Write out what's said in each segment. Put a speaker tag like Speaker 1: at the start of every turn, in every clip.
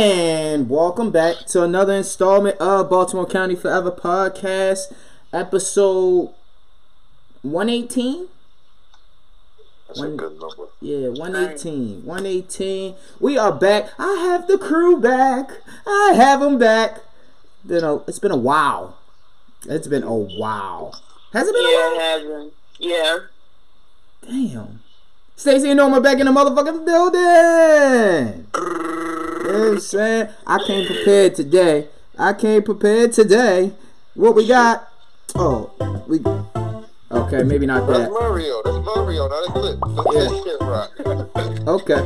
Speaker 1: And welcome back to another installment of Baltimore County Forever Podcast, episode 118.
Speaker 2: That's
Speaker 1: One-
Speaker 2: a good number.
Speaker 1: Yeah, 118. 118. We are back. I have the crew back. I have them back. Been a, it's been a while. It's been a while. Has it been
Speaker 3: Yeah,
Speaker 1: a
Speaker 3: it
Speaker 1: while?
Speaker 3: hasn't. Yeah.
Speaker 1: Damn. Stacey and Norma back in the motherfucking building. Know what I'm saying? I came prepared today. I came prepared today. What we got? Oh, we. Okay, maybe not that.
Speaker 2: That's
Speaker 1: that.
Speaker 2: Mario. That's Mario. Not a clip.
Speaker 1: Yeah.
Speaker 2: that shit rock.
Speaker 1: Okay.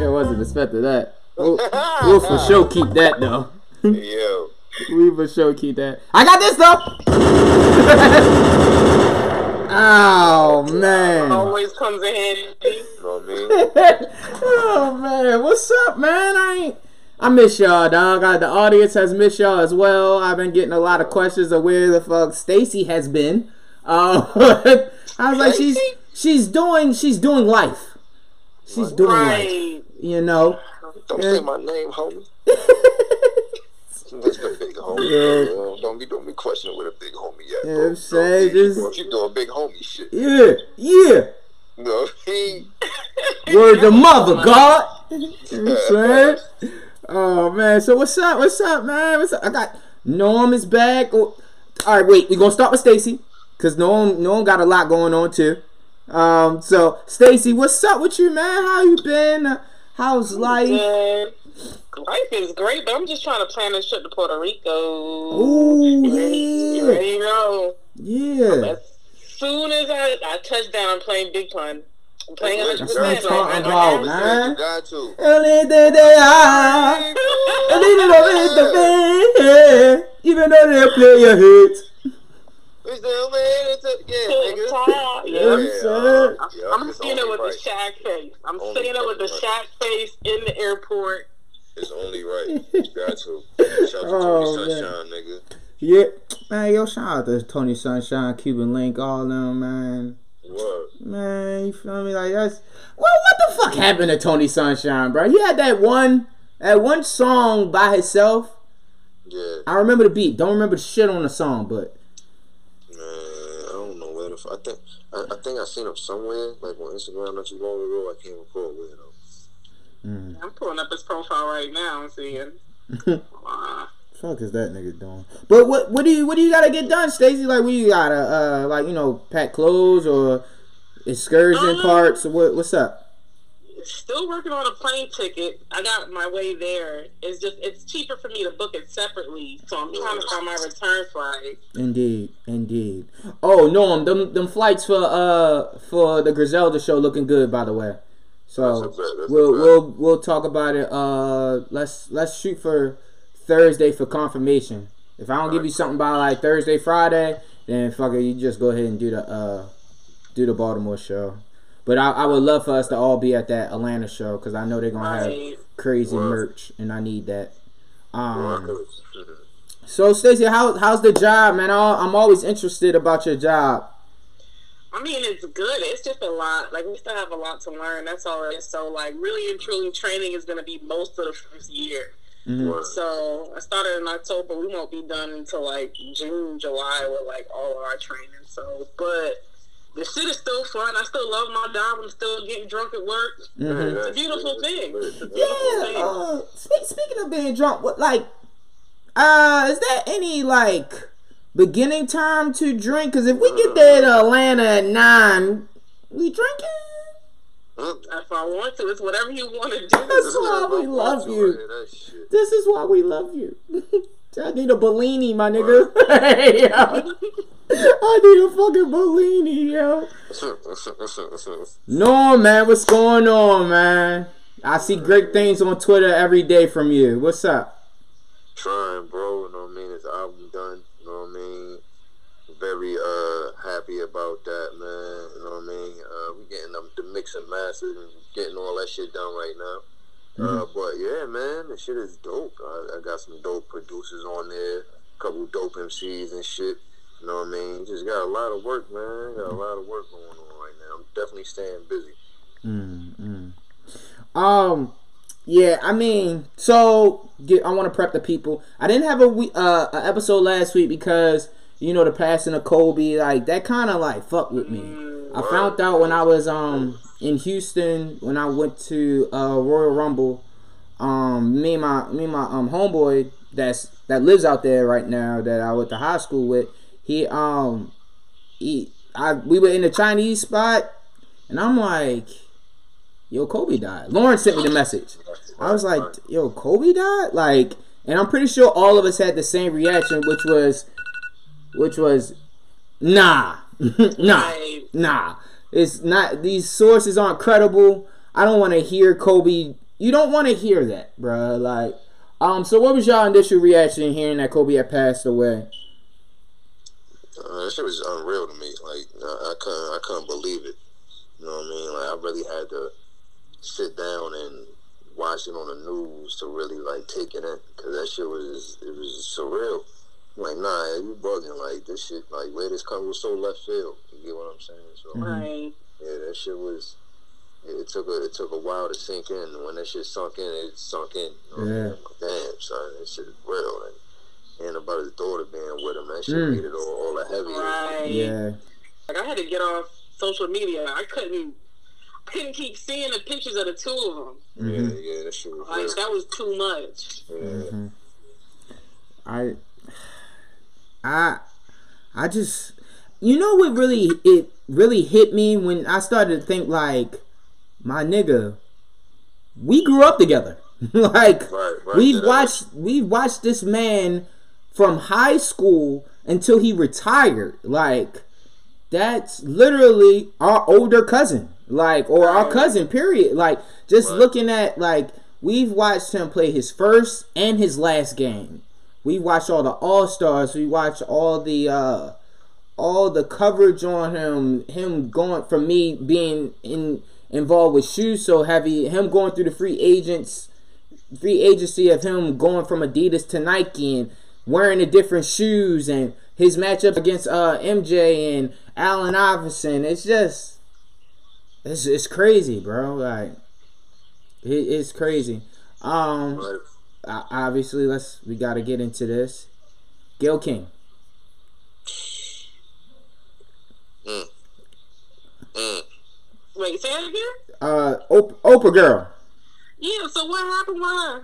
Speaker 1: Yeah, wasn't expecting that. We'll, we'll for sure keep that though.
Speaker 2: Yo.
Speaker 1: we for sure keep that. I got this though. Oh man.
Speaker 3: Always comes in handy.
Speaker 2: You know what I mean?
Speaker 1: oh man, what's up, man? I ain't. I miss y'all, dog. I, the audience has missed y'all as well. I've been getting a lot of questions of where the fuck Stacy has been. Uh, I was like, she's she's doing she's doing life. She's doing life. You know.
Speaker 2: Don't say my name, homie. That's the big homie.
Speaker 1: Yeah.
Speaker 2: Yo, Don't be don't be questioning where the big homie at.
Speaker 1: Yeah. I'm saying,
Speaker 2: Don't be-
Speaker 1: just-
Speaker 2: you doing big homie shit.
Speaker 1: Yeah, yeah.
Speaker 2: No, he.
Speaker 1: Word the mother, God. You know what I'm saying? Oh man, so what's up? What's up, man? What's up? I got Norm is back. Oh, all right, wait. We're gonna start with Stacy because Norm Norm got a lot going on too. Um, so Stacy, what's up with you, man? How you been? Uh, How's life?
Speaker 3: Good. Life is great, but I'm just trying to plan this trip to Puerto Rico.
Speaker 1: Ooh,
Speaker 3: You
Speaker 1: yeah,
Speaker 3: ready to go?
Speaker 1: yeah.
Speaker 3: As soon as I, I touch down, I'm playing big pun. I'm playing 100%.
Speaker 1: That's what I'm
Speaker 3: right
Speaker 1: talking
Speaker 3: now.
Speaker 1: about, man.
Speaker 2: You got to.
Speaker 1: Only the day I- a little bit of it, even though they play your hits.
Speaker 2: We still made it to yeah, nigga.
Speaker 3: Yeah.
Speaker 1: Yeah, I'm saying.
Speaker 2: Yeah,
Speaker 3: I'm
Speaker 2: it's
Speaker 3: seeing with
Speaker 2: right.
Speaker 3: the Shaq face. I'm
Speaker 2: Only
Speaker 3: seeing it with the
Speaker 2: fucking
Speaker 3: Shaq face in the airport.
Speaker 2: It's only right. You got to. Shout out to
Speaker 1: Oh,
Speaker 2: Tony
Speaker 1: man.
Speaker 2: Sunshine, nigga.
Speaker 1: Yeah, man, yo, shout out to Tony Sunshine, Cuban Link, all them, man.
Speaker 2: What?
Speaker 1: Man, you feel me? Like that's well, what the fuck happened to Tony Sunshine, bro? He had that one, that one song by himself.
Speaker 2: Yeah,
Speaker 1: I remember the beat. Don't remember the shit on the song, but
Speaker 2: man. I don't know where the. fuck. I think. I, I think I seen him somewhere, like on Instagram not too long ago. I can't recall where though.
Speaker 3: I'm pulling up his profile right now and seeing. Uh,
Speaker 1: fuck is that nigga doing? But what, what do you, what do you gotta get done, Stacey? Like, what you gotta, uh, like, you know, pack clothes or excursion
Speaker 3: Um,
Speaker 1: parts or what? What's up?
Speaker 3: still working on a plane ticket. I got my way there. It's just it's cheaper for me to book it separately, so I'm trying to find my return flight.
Speaker 1: Indeed, indeed. Oh no, them them flights for uh for the Griselda show looking good by the way. So
Speaker 2: That's bet, that's
Speaker 1: we'll we'll we'll talk about it. Uh, let's let's shoot for Thursday for confirmation. If I don't give you something by like Thursday, Friday, then fuck it, you just go ahead and do the uh do the Baltimore show. But I, I would love for us to all be at that Atlanta show because I know they're gonna have crazy
Speaker 2: Right.
Speaker 1: merch and I need that. Um, so Stacey, how how's the job, man? I, I'm always interested about your job.
Speaker 3: I mean, it's good. It's just a lot. Like we still have a lot to learn. That's all it is. So, like, really and truly, training is going to be most of the first year.
Speaker 2: Word.
Speaker 3: So I started in October. We won't be done until like June, July with like all of our training. So, but the shit is still fun. I still love my job. I'm still getting drunk at work.
Speaker 1: Mhm.
Speaker 3: It's a beautiful thing. It's a beautiful
Speaker 1: Yeah.
Speaker 3: thing.
Speaker 1: Uh, speak, speaking of being drunk, what like, uh, is there any like beginning time to drink? Because if we get there to uh. Atlanta at nine, we drinking.
Speaker 3: If I want to, it's whatever you want to do.
Speaker 1: That's why we love you. This is why we love you. I need a Bellini, my nigga. Hey, yo. I need a fucking Bellini, yo. No, man, what's going on, man? I see great things on Twitter every day from you. What's up?
Speaker 2: Trying, bro. You know what I mean? His album done. You know what I mean? Very uh happy about that, man. You know what I mean? Uh, we getting the, the mix and masters and getting all that shit done right now. Uh, but yeah, man, the shit is dope. I, I got some dope producers on there, a couple dope MCs and shit. You know what I mean? Just got a lot of work, man. Got a lot of work going on right now. I'm definitely staying busy.
Speaker 1: Mm, mm. Um, Yeah, I mean, so get, I want to prep the people. I didn't have a we uh, episode last week because you know the passing of Kobe, like that kind of like fucked with me. I found out when I was um in Houston when I went to uh, Royal Rumble. Um, me and my me and my um homeboy that's that lives out there right now that I went to high school with. He um he I we were in the Chinese spot, and I'm like, yo, Kobe died. Lauren sent me the message. I was like, yo, Kobe died? Like, and I'm pretty sure all of us had the same reaction, which was, which was, nah, nah, nah. It's not. These sources aren't credible. I don't want to hear Kobe. You don't want to hear that, bruh. Like, um. So, what was y'all initial reaction in hearing that Kobe had passed away?
Speaker 2: Uh, that shit was unreal to me. Like I, I couldn't, I couldn't believe it. You know what I mean? Like I really had to sit down and watch it on the news to really like take it in because that shit was it was surreal. I'm like nah, you bugging. Like this shit, like where this come was so left field. You get what I'm saying? So
Speaker 3: Right.
Speaker 2: yeah, that shit was. It it took a it took a while to sink in. When that shit sunk in, it sunk in. You know what I? Damn, son, that shit is real. And, and about his daughter being with him, that shit
Speaker 1: Mm.
Speaker 2: made it all, all the heavier.
Speaker 3: Right.
Speaker 1: Yeah.
Speaker 3: Like I had to get off social media. I couldn't. I couldn't keep seeing the pictures of the two of them.
Speaker 1: Mhm.
Speaker 2: Yeah, yeah, that shit was
Speaker 3: Like
Speaker 2: real.
Speaker 3: that was too much.
Speaker 2: Yeah.
Speaker 1: Mhm. I, I, I just, you know what really it really hit me when I started to think like, my nigga, we grew up together. like
Speaker 2: Right, right.
Speaker 1: we've watched we've watched this man from high school until he retired. Like that's literally our older cousin. Like or our cousin period. Like just looking at like we've watched him play his first and his last game. We watch all the All Stars. We watch all the uh all the coverage on him. Him going from me being in involved with shoes so heavy. Him going through the free agents, free agency of him going from Adidas to Nike and wearing the different shoes and his matchup against uh MJ and Allen Iverson. It's just it's it's crazy, bro. Like it, it's crazy. Um
Speaker 2: Right.
Speaker 1: obviously let's we got to get into this. Gayle King.
Speaker 2: Mm.
Speaker 3: Wait, say that again?
Speaker 1: Uh Op- Oprah girl.
Speaker 3: Yeah. So what happened with her?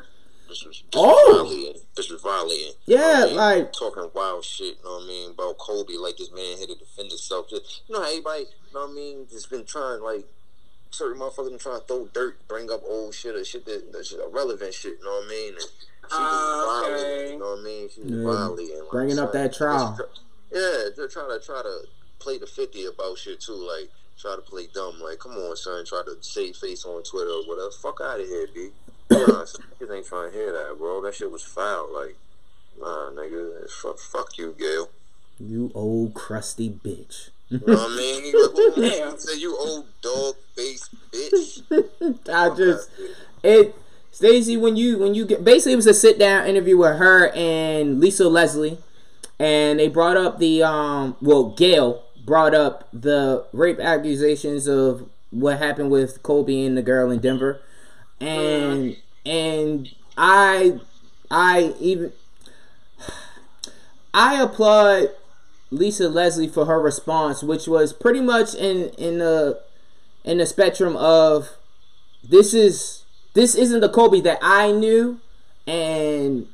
Speaker 2: This was, this
Speaker 1: Oh.
Speaker 2: was. This was violating.
Speaker 1: Yeah,
Speaker 2: You know I mean?
Speaker 1: like-
Speaker 2: talking wild shit. You know what I mean about Kobe, like this man had to defend himself. Just, you know, how everybody. You know what I mean? Just been trying like. Certain motherfuckers been trying to throw dirt, bring up old shit or shit that, that's irrelevant shit. You know what I mean? And she was
Speaker 3: Ah,
Speaker 2: violating.
Speaker 3: okay.
Speaker 2: You know what I mean? She was
Speaker 1: Yeah.
Speaker 2: violating. Like,
Speaker 1: Bringing up that trial.
Speaker 2: just try- Yeah, just try to try to play the fifty about shit too. Like try to play dumb. Like come on, son. Try to save face on Twitter or whatever. Fuck out of here, b. Nah, son, niggas ain't trying to hear that, bro. That shit was foul. Like nah, nigga. Fuck, fuck you, Gayle.
Speaker 1: You old crusty bitch.
Speaker 2: You know what I mean? You,
Speaker 3: Damn.
Speaker 2: say you old dog face bitch.
Speaker 1: I just it Stacey when you when you get basically it was a sit down interview with her and Lisa Leslie and they brought up the um well Gayle brought up the rape accusations of what happened with Kobe and the girl in Denver and and I I even I applaud Lisa Leslie for her response which was pretty much in in the in the spectrum of this is this isn't the Kobe that I knew, and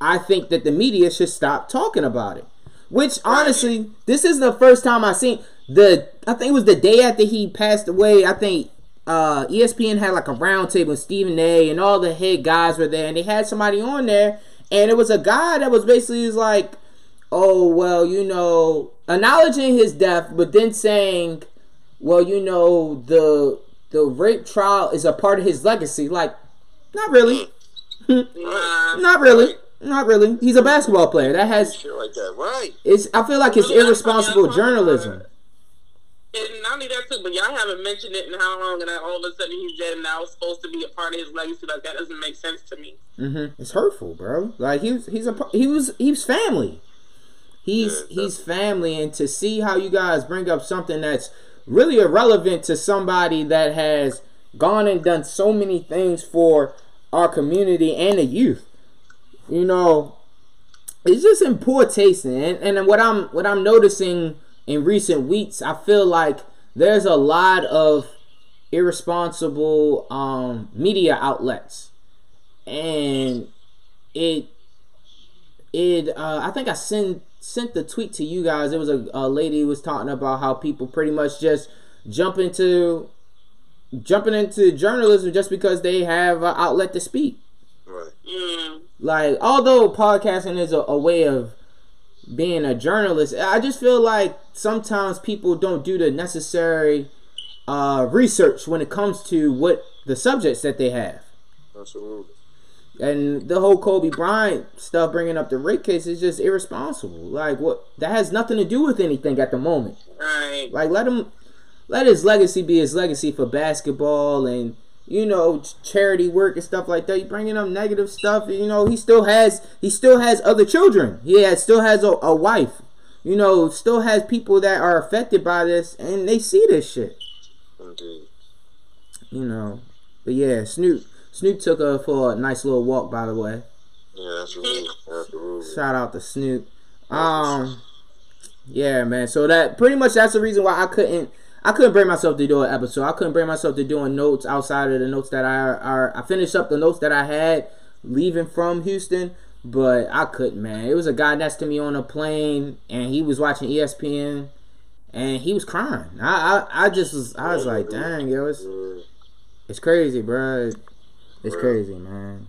Speaker 1: I think that the media should stop talking about it. Which honestly, this isn't the first time I seen the. I think it was the day after he passed away. I think uh, ESPN had like a roundtable with Stephen A. and all the head guys were there, and they had somebody on there, and it was a guy that was basically was like, "Oh well, you know," acknowledging his death, but then saying, well, you know, the the rape trial is a part of his legacy. Like, not really. Not really. Not really. He's a basketball player. That has
Speaker 2: Shit like that, right?
Speaker 1: it's I feel like it's irresponsible
Speaker 3: how y'all talk about
Speaker 1: journalism.
Speaker 3: And not only that too, but y'all haven't mentioned it in how long, and all of a sudden he's dead, and now it's supposed to be a part of his legacy. Like that doesn't make sense to me.
Speaker 1: Mm-hmm. It's hurtful, bro. Like he was he's a he was he's family. He's
Speaker 2: Yeah,
Speaker 1: he's family and to see how you guys bring up something that's really irrelevant to somebody that has gone and done so many things for our community and the youth. You know, it's just in poor taste, and and what I'm what I'm noticing in recent weeks, I feel like there's a lot of irresponsible um, media outlets, and it it uh, I think I sent sent the tweet to you guys. It was a, a lady was talking about how people pretty much just jump into jumping into journalism just because they have an outlet to speak.
Speaker 2: Right.
Speaker 3: Mm.
Speaker 1: Like, although podcasting is a, a way of being a journalist, I just feel like sometimes people don't do the necessary uh, research when it comes to what the subjects that they have.
Speaker 2: Absolutely.
Speaker 1: And the whole Kobe Bryant stuff, bringing up the rape case, is just irresponsible. Like, what? That has nothing to do with anything at the moment.
Speaker 3: Right.
Speaker 1: Like, let him, let his legacy be his legacy for basketball and you know charity work and stuff like that. You bringing up negative stuff. You know, he still has he still has other children. He has still has a, a wife. You know, still has people that are affected by this, and they see this shit.
Speaker 2: Indeed.
Speaker 1: You know, but yeah, Snoop Snoop took her for a nice little walk. By the way,
Speaker 2: Yeah, absolutely. Absolutely.
Speaker 1: shout out to Snoop. Um, yeah, man. So that pretty much that's the reason why I couldn't. I couldn't bring myself to do an episode. I couldn't bring myself to doing notes outside of the notes that I are. I finished up the notes that I had leaving from Houston, but I couldn't, man. It was a guy next to me on a plane, and he was watching ESPN, and he was crying. I, I, I just was, I was like, dang, yo, it's, it's crazy, bro. It's crazy, man.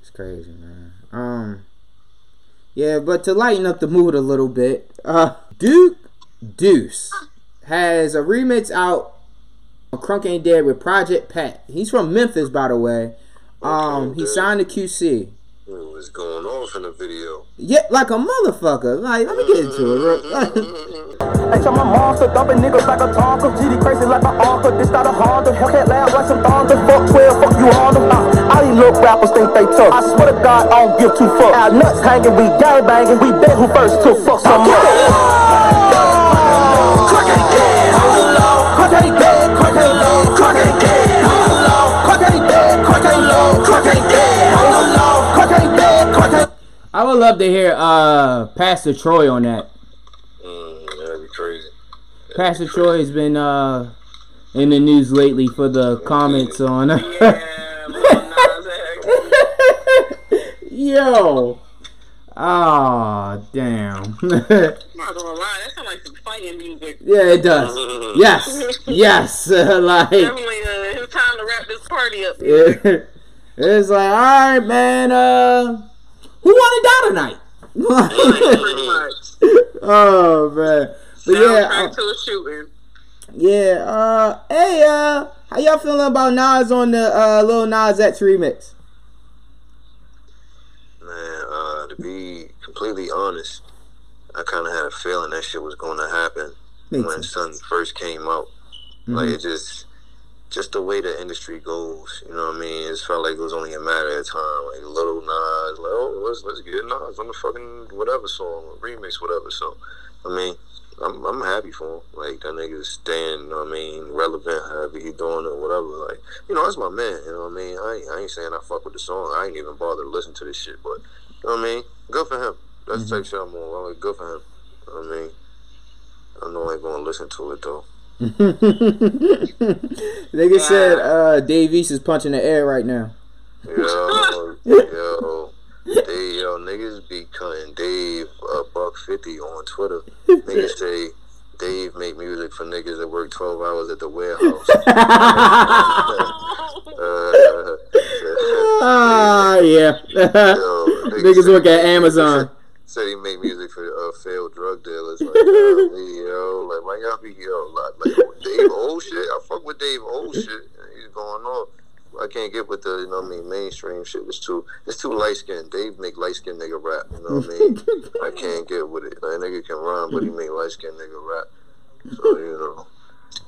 Speaker 1: It's crazy, man. Um, yeah, but to lighten up the mood a little bit, uh, Duke Deuce has a remix out on Crunk Ain't Dead with Project Pat. He's from Memphis, by the way. Um, he signed to QC.
Speaker 2: What was going off in the video?
Speaker 1: Yeah, like a motherfucker. Like, let me get into it. Real.
Speaker 4: Ain't my monster, dumping niggas like a tonka. GD crazy like an anchor. This not a Honda. Hellcat loud like some thunder. Fuck 12, fuck you Honda. Uh, all these little rappers think they tough. I swear to God, I don't give two fucks. Our nuts hanging, we gang banging. We bet who first to fuck some
Speaker 1: I would love to hear uh Pastor Troy on that.
Speaker 2: Mm, that'd be crazy.
Speaker 1: Pastor Troy has been uh in the news lately for the comments on.
Speaker 3: Yeah,
Speaker 1: Yo. Oh damn.
Speaker 3: Not gonna lie, that sounds like some fighting music.
Speaker 1: yeah, it does. Yes. Yes. like
Speaker 3: Definitely, uh, it's time to wrap this party up. music.
Speaker 1: it's like, all right, man. Uh, who want to die tonight? Oh man. But yeah, uh,
Speaker 3: to a shooting.
Speaker 1: yeah. Uh, hey, uh, how y'all feeling about Nas on the uh Lil Nas X remix?
Speaker 2: Man, uh, to be completely honest, I kind of had a feeling that shit was going to happen
Speaker 1: Me
Speaker 2: when
Speaker 1: too.
Speaker 2: Sun first came out. Like it just, just the way the industry goes. You know what I mean? It felt like it was only a matter of time. Like little Nas, like oh let's let's get Nas on the fucking whatever song, remix, whatever. So, I mean. I'm, I'm happy for him. Like that nigga's staying, you know what I mean, relevant, however he doing it, whatever. Like, you know, that's my man. You know what I mean? I ain't, I ain't saying I fuck with the song. I ain't even bother to listen to this shit, but you know what I mean? Good for him. That's the type mm-hmm. of shit I'm on. I'm like, good for him. You know what I mean? I know I ain't gonna listen to it though.
Speaker 1: Nigga said uh Dave East is punching the air right now.
Speaker 2: Yo, yo, they, yo, niggas be cutting Dave a buck fifty on Twitter. Niggas say Dave make music for niggas that work twelve hours at the warehouse. uh,
Speaker 1: Ah, yeah.
Speaker 2: yo,
Speaker 1: Niggas work at Amazon.
Speaker 2: Said he made music for uh, failed drug dealers. Like, yo, yo, like, why y'all be yo, like, like Dave old shit. I fuck with Dave old shit. He's going off. I can't get with the, you know what I mean, mainstream shit. It's too, it's too light skinned. Dave make light skinned nigga rap. You know what I mean? I can't get with it. That nigga can rhyme, but he make light skinned nigga rap. So you know,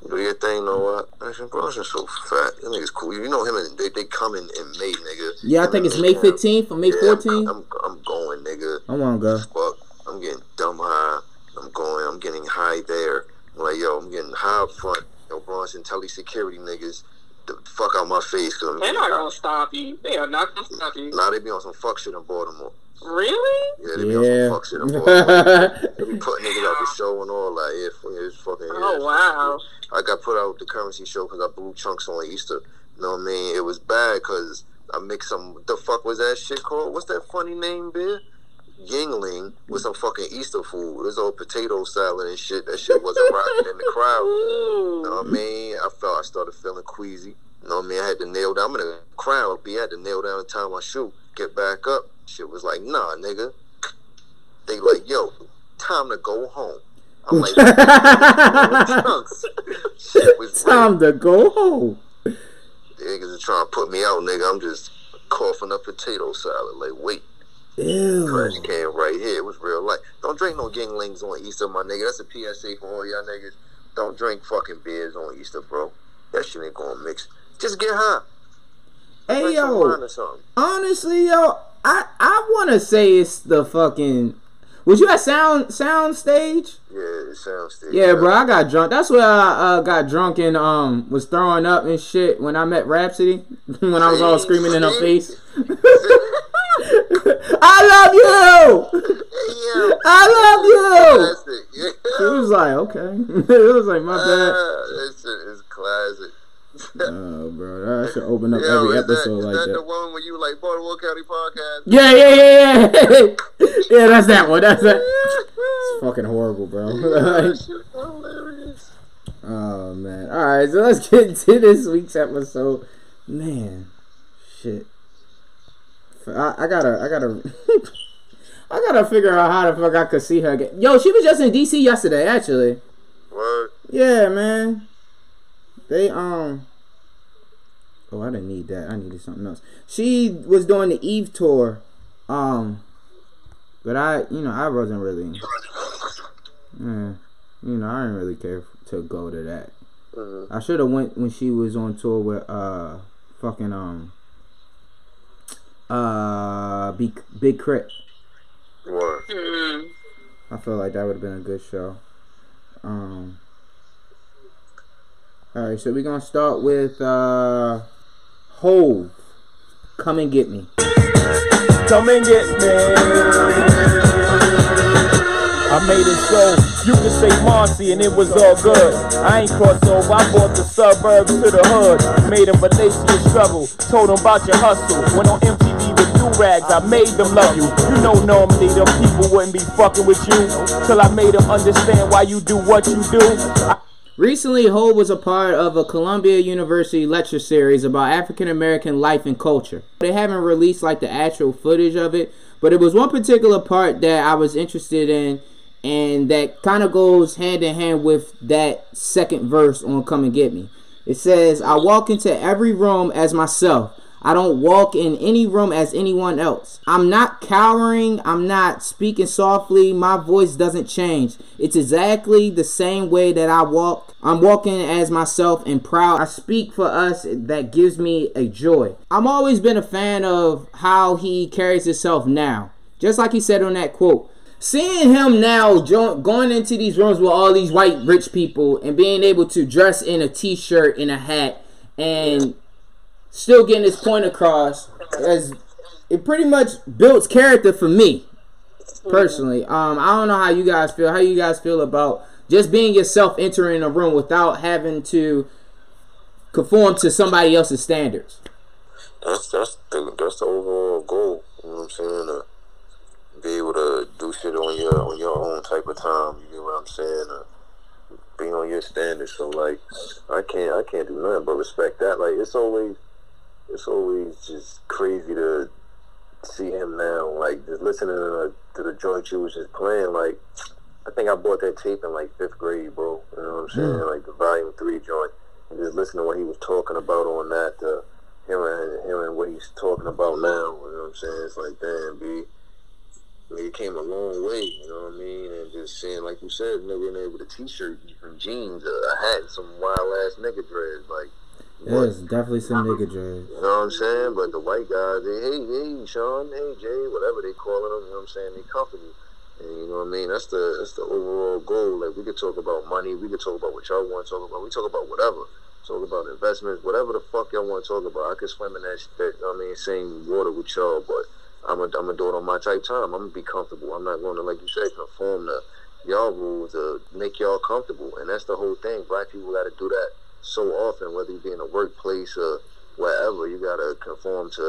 Speaker 2: do your thing. Know what? Action Bronson's so fat. That nigga's cool. You know him and they they coming in May, nigga.
Speaker 1: Yeah, I think it's May 15th or May
Speaker 2: Yeah,
Speaker 1: 14th.
Speaker 2: I'm, I'm, I'm going, nigga.
Speaker 1: I want to go.
Speaker 2: Fuck. I'm getting dumb high. I'm going. I'm getting high there. I'm like, yo, I'm getting high up front. Yo, Bronson, tell these security niggas. The fuck out my face. Cause
Speaker 3: They're not gonna stop you. They are not gonna stop you.
Speaker 2: Nah, they be on some fuck shit in Baltimore.
Speaker 3: Really?
Speaker 2: Yeah, they be
Speaker 1: Yeah.
Speaker 2: on some fuck shit in Baltimore. they be putting niggas out the show and all that. Yeah, fuck, it's fucking. yeah,
Speaker 3: Oh wow.
Speaker 2: I got put out the currency show because I blew chunks on Easter. You know what I mean? It was bad because I mixed some. The fuck was that shit called? What's that funny name, beer? Yuengling with some fucking Easter food. It was all potato salad and shit. That shit wasn't rocking in the crowd. You know what I mean? I felt I started feeling queasy. You know what I mean? I had to nail down. I'm in a crowd. I had to nail down and tie my shoe. Get back up. Shit was like, nah, nigga. They like, yo, time to go home. I'm like. Shit was real.
Speaker 1: Time to go home.
Speaker 2: The niggas are trying to put me out, nigga. I'm just coughing up potato salad. Like, wait, trash
Speaker 1: Ew.
Speaker 2: can right here. It was real life. Don't drink no Yuenglings on Easter, my nigga. That's a PSA for all y'all niggas. Don't drink fucking beers on Easter, bro. That shit ain't gonna mix. Just get high.
Speaker 1: Hey
Speaker 2: Drink
Speaker 1: yo,
Speaker 2: wine or something.
Speaker 1: honestly, yo, I I want to say it's the fucking. Was you at sound sound stage?
Speaker 2: Yeah, it sounds still.
Speaker 1: Yeah, bro, I got drunk. That's where I uh, got drunk and um was throwing up and shit when I met Rapsody when I was all screaming in her face. I love you.
Speaker 2: Yeah.
Speaker 1: I love you.
Speaker 2: Classic. Yeah.
Speaker 1: She was like, okay. it was like my bad.
Speaker 2: Uh, that shit is classic.
Speaker 1: Oh, bro, I should open up
Speaker 2: Yo,
Speaker 1: every
Speaker 2: is that,
Speaker 1: episode
Speaker 2: is
Speaker 1: like
Speaker 2: that
Speaker 1: that.
Speaker 2: the one where you like Baltimore County podcast?
Speaker 1: Yeah, yeah, yeah, yeah. yeah, that's that one. That's that. It's fucking horrible, bro. Like,
Speaker 2: hilarious.
Speaker 1: oh man. All right, so let's get into this week's episode. Man, shit. I, I gotta, I gotta, I gotta figure out how the fuck I could see her again. Yo, she was just in DC yesterday, actually.
Speaker 2: Word.
Speaker 1: Yeah, man. They um. Oh, I didn't need that. I needed something else. She was doing the Eve tour, um, but I, you know, I wasn't really. Yeah, you know, I didn't really care to go to that.
Speaker 2: Mhm.
Speaker 1: I should have went when she was on tour with uh, fucking um, uh, Big Big Crit.
Speaker 2: Word.
Speaker 3: Mm.
Speaker 1: I feel like that would have been a good show. Um. All right, so we're gonna start with uh, Hove. Come and get me.
Speaker 4: Come and get me. I made it so You could say Marcy and it was all good. I ain't crossed over. I brought the suburbs to the hood. Made them Malaysia struggle. Told them about your hustle. Went on MTV with do rags. I made them love you. You know normally them people wouldn't be fucking with you. Till I made them understand why you do what you do. I-
Speaker 1: Recently, Hove was a part of a Columbia University lecture series about African American life and culture. They haven't released like the actual footage of it, but it was one particular part that I was interested in, and that kind of goes hand in hand with that second verse on Come and Get Me. It says, I walk into every room as myself. I don't walk in any room as anyone else. I'm not cowering. I'm not speaking softly. My voice doesn't change. It's exactly the same way that I walk. I'm walking as myself and proud. I speak for us. That gives me a joy. I've always been a fan of how he carries himself now. Just like he said on that quote. Seeing him now going into these rooms with all these white rich people and being able to dress in a t-shirt and a hat and still getting his point across as it pretty much builds character for me personally um i don't know how you guys feel how you guys feel about just being yourself entering a room without having to conform to somebody else's standards
Speaker 2: That's that's the that's the overall goal. You know what I'm saying? To be able to do shit on your on your own type of time. You get what I'm saying? Uh, be on your standards. So like, I can't I can't do nothing but respect that. Like it's always it's always just crazy to see him now. Like just listening to the, to the joint you was just playing. Like I think I bought that tape in like fifth grade, bro. You know what I'm saying? Like the volume three joint. And just listening to what he was talking about on that. Uh, hearing hearing what he's talking about now. You know what I'm saying? It's like, damn, B. I mean, it came a long way, you know what I mean? And just seeing, like you said, nigga in there with a t-shirt, some jeans, a, hat, and some wild ass nigga dreads, like. What?
Speaker 1: there's definitely some nigga dread
Speaker 2: You know what I'm saying? But the white guys, they, hey, hey, Sean, hey, Jay, whatever they calling them, you know what I'm saying? They comfortable. And you know what I mean? That's the that's the overall goal. Like we could talk about money, we could talk about what y'all want to talk about, we talk about whatever. talk about investments, whatever the fuck y'all want to talk about. I could swim in that, that I mean, same water with y'all, but I'm gonna I'm gonna do it on my type time. I'm gonna be comfortable. I'm not going to, like you said, conform to y'all rules to make y'all comfortable, and that's the whole thing. Black people got to do that so often, whether you be in a workplace or wherever. You got to conform to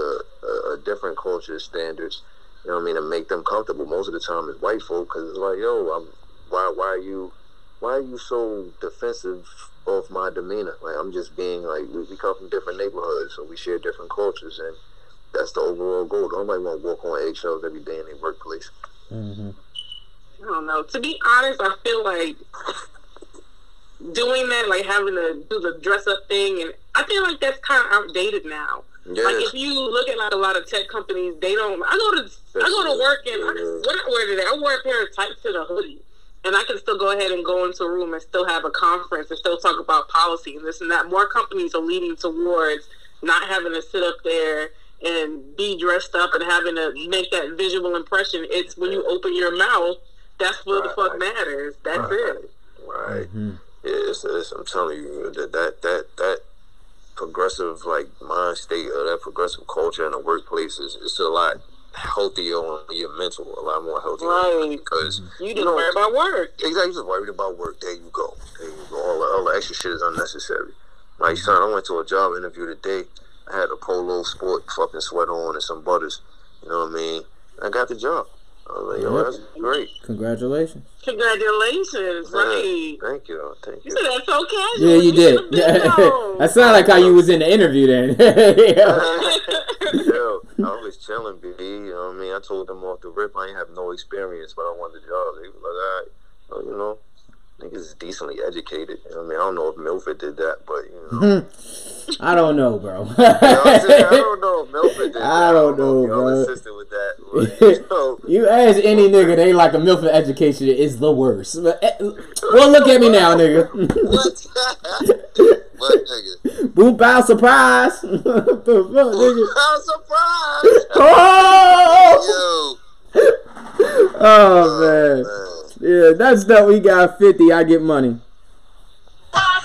Speaker 2: a, a different culture standards. You know what I mean? And make them comfortable. Most of the time, it's white folk because it's like, yo, I'm, why why are you why are you so defensive of my demeanor? Like I'm just being like we, we come from different neighborhoods, so we share different cultures, and that's the overall goal. Nobody want to walk on eggshells every day in their workplace.
Speaker 1: Mm-hmm.
Speaker 3: I don't know. To be honest, I feel like doing that, like having to do the dress up thing, and I feel like that's kind of outdated now.
Speaker 2: Yes.
Speaker 3: Like if you look at like a lot of tech companies, they don't. I go to I go to work and I, what I wear today, I wear a pair of tights and a hoodie, and I can still go ahead and go into a room and still have a conference and still talk about policy and this and that. More companies are leading towards not having to sit up there and be dressed up and having to make that visual impression. It's when you open your mouth, that's what the fuck matters. That's
Speaker 2: Right.
Speaker 3: it.
Speaker 2: Right.
Speaker 1: Mm-hmm.
Speaker 2: Yeah, it's, it's, I'm telling you that that that that progressive like mind state or that progressive culture in the workplace is it's a lot healthier on your mental, a lot more healthy
Speaker 3: Right.
Speaker 2: because
Speaker 3: You just worry about work.
Speaker 2: Exactly, you just worried about work. There you go. There you go. All the, all the extra shit is unnecessary. Like, son, I went to a job interview today. I had a polo sport fucking sweater on and some butters. You know what I mean? I got the job. I like, yo,
Speaker 1: Yep.
Speaker 2: that's great.
Speaker 1: Congratulations.
Speaker 3: Congratulations. Right.
Speaker 2: Thank you. Thank
Speaker 3: You
Speaker 2: you.
Speaker 3: said that so casual.
Speaker 1: Yeah, you did.
Speaker 3: should've been known.
Speaker 1: that sounded like how you was in the interview then.
Speaker 2: Yo, I was chilling, BD. You know what I mean? I told them off the rip I ain't have no experience, but I wanted the job. They was like, all right, well, you know, niggas is decently educated. You know I mean? I don't know if Milford did that, but, you know.
Speaker 1: I don't know, bro.
Speaker 2: You know? I don't know if Milford did that.
Speaker 1: I don't
Speaker 2: know
Speaker 1: know, bro.
Speaker 2: assisted with that. But, you know,
Speaker 1: You ask any nigga, they like a Milford education is the worst. Eh, well, look at me now, nigga.
Speaker 2: what? what, nigga?
Speaker 1: Boom, bow, surprise. what the fuck, nigga?
Speaker 2: I'm surprised.
Speaker 1: Oh,
Speaker 2: Yo.
Speaker 1: oh man.
Speaker 2: Man.
Speaker 1: Yeah, that's dope. We got 50. I get money.
Speaker 4: I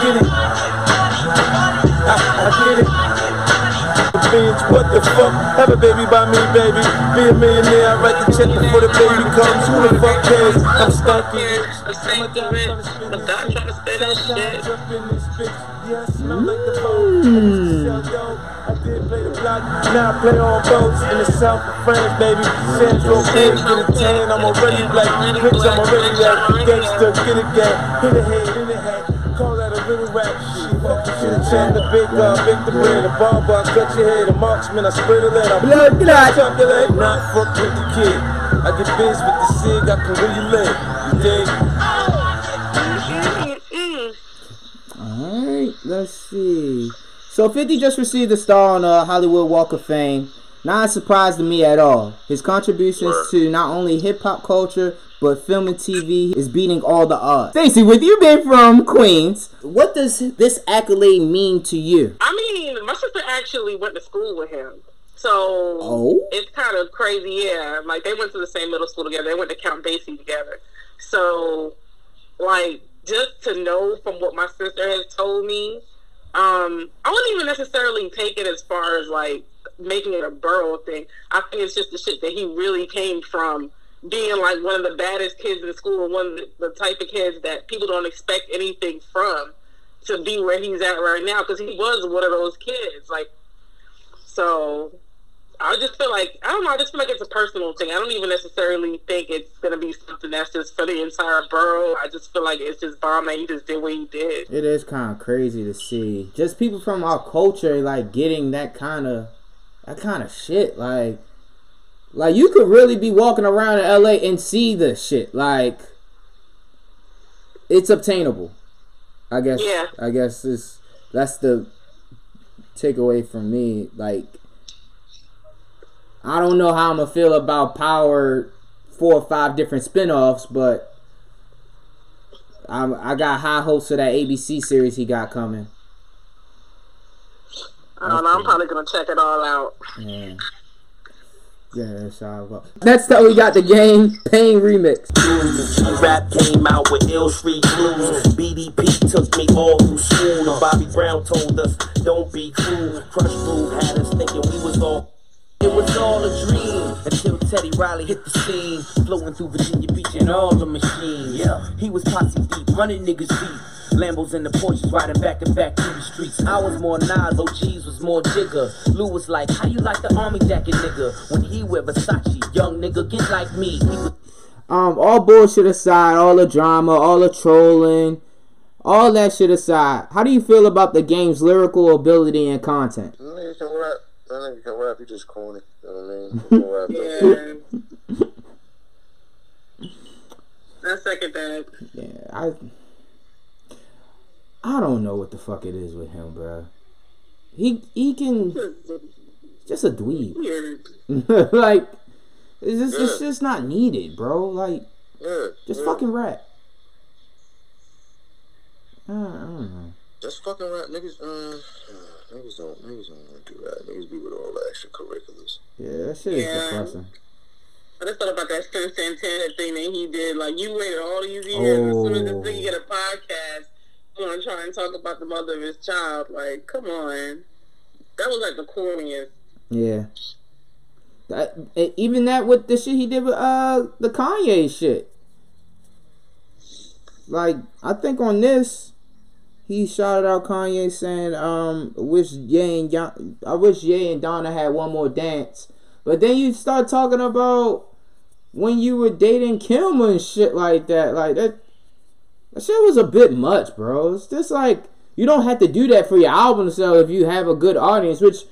Speaker 4: get it. I, I get it. Bitch, what the fuck? Have a baby by me, baby. Be a millionaire. I write the check before the baby comes. Who the fuck cares? I'm stunky.
Speaker 3: I'm saying, I'm not trying to say that shit.
Speaker 4: Yeah, I smell like the boat. Did play the block. Now I play on boats in the south of France, baby. Sandro Bay, get a tan. I'm already black. Bitch, I'm already that gangster. Get it, gang. Hit a head, hit a head. Call that a little rap. Shit, fuck you should have chatted the big uh, big the bread, a barber, I cut your head, a marksman, I spread a lead, I
Speaker 1: Blood clot.
Speaker 4: Tuck your leg, not fuck with the kid. I get biz with the cig, I can really live. You dig?
Speaker 3: Mm-mm.
Speaker 1: Alright, let's see. So 50 just received a star on the Hollywood Walk of Fame. Not a surprise to me at all. His contributions
Speaker 2: Word.
Speaker 1: to not only hip hop culture but film and TV is beating all the odds. Stacey, with you being from Queens, what does this accolade mean to you?
Speaker 3: I mean, my sister actually went to school with him. So
Speaker 1: Oh?
Speaker 3: it's kind of crazy, yeah. Like they went to the same middle school together. They went to Count Basie together. So, like, just to know from what my sister has told me, um, I wouldn't even necessarily take it as far as like making it a borough thing. I think it's just the shit that he really came from being like one of the baddest kids in school and one of the type of kids that people don't expect anything from to be where he's at right now because he was one of those kids. Like, so I just feel like I don't know. I just feel like it's a personal thing. I don't even necessarily think it's gonna be something that's just for the entire borough. I just feel like it's just bomb that he just did what he did.
Speaker 1: It is kind of crazy to see just people from our culture like getting that kind of that kind of shit. Like, like you could really be walking around in LA and see the shit. Like, it's obtainable. I guess.
Speaker 3: Yeah.
Speaker 1: I guess this that's the takeaway from me. Like, I don't know how I'm gonna feel about Power four or five different spin-offs, but I'm, I got high hopes for that ABC series he got coming.
Speaker 3: I don't know. I'm probably gonna check it all out.
Speaker 1: Yeah. Yeah, sorry. Next up, we got the game Pain remix.
Speaker 4: Rap came out with ill street blues. BDP took me all through school. Bobby Brown told us, don't be cruel. Krush Groove had us thinking we was all. It was all a dream until Teddy Riley hit the scene. Floating through Virginia Beach and all the machine. Yeah, he was posse deep, running niggas deep. Lambos in the Porsches riding back and back through the streets. I was more Nas, OGs was more Jigga. Lou was like, how you like the army jacket nigga? When he wear Versace, young nigga, get like me. He was
Speaker 1: Um, all bullshit aside, all the drama, all the trolling, all that shit aside, how do you feel about the game's lyrical ability and content?
Speaker 2: That nigga can rap. That can rap. He just corny. You know what I mean? He can rap.
Speaker 3: Yeah. I second that.
Speaker 1: Yeah, I I don't know what the fuck it is with him, bro. He he can just a dweeb.
Speaker 3: Weird.
Speaker 1: like it's just it's just not needed, bro. Like
Speaker 2: Yeah.
Speaker 1: just
Speaker 2: yeah.
Speaker 1: fucking rap. Uh, I don't know.
Speaker 2: Just fucking rap, niggas. Uh, niggas don't. Niggas don't want to do that. Niggas be with all the extracurriculars.
Speaker 1: Yeah, that shit is
Speaker 3: Yeah.
Speaker 1: depressing.
Speaker 3: I just thought about that Stu Santana thing that he did. Like, you waited all these years. As soon as this
Speaker 1: Oh.
Speaker 3: nigga get a podcast, you want to try and talk about the mother of his child. Like, come on. That was like the corniest.
Speaker 1: Yeah. That even that with the shit he did with uh the Kanye shit. Like I think on this, he shouted out Kanye saying, um, "Wish Ye and I wish Ye and Donda had one more dance." But then you start talking about when you were dating Kim and shit like that. Like that, that shit was a bit much, bro. It's just like you don't have to do that for your album sell if you have a good audience, which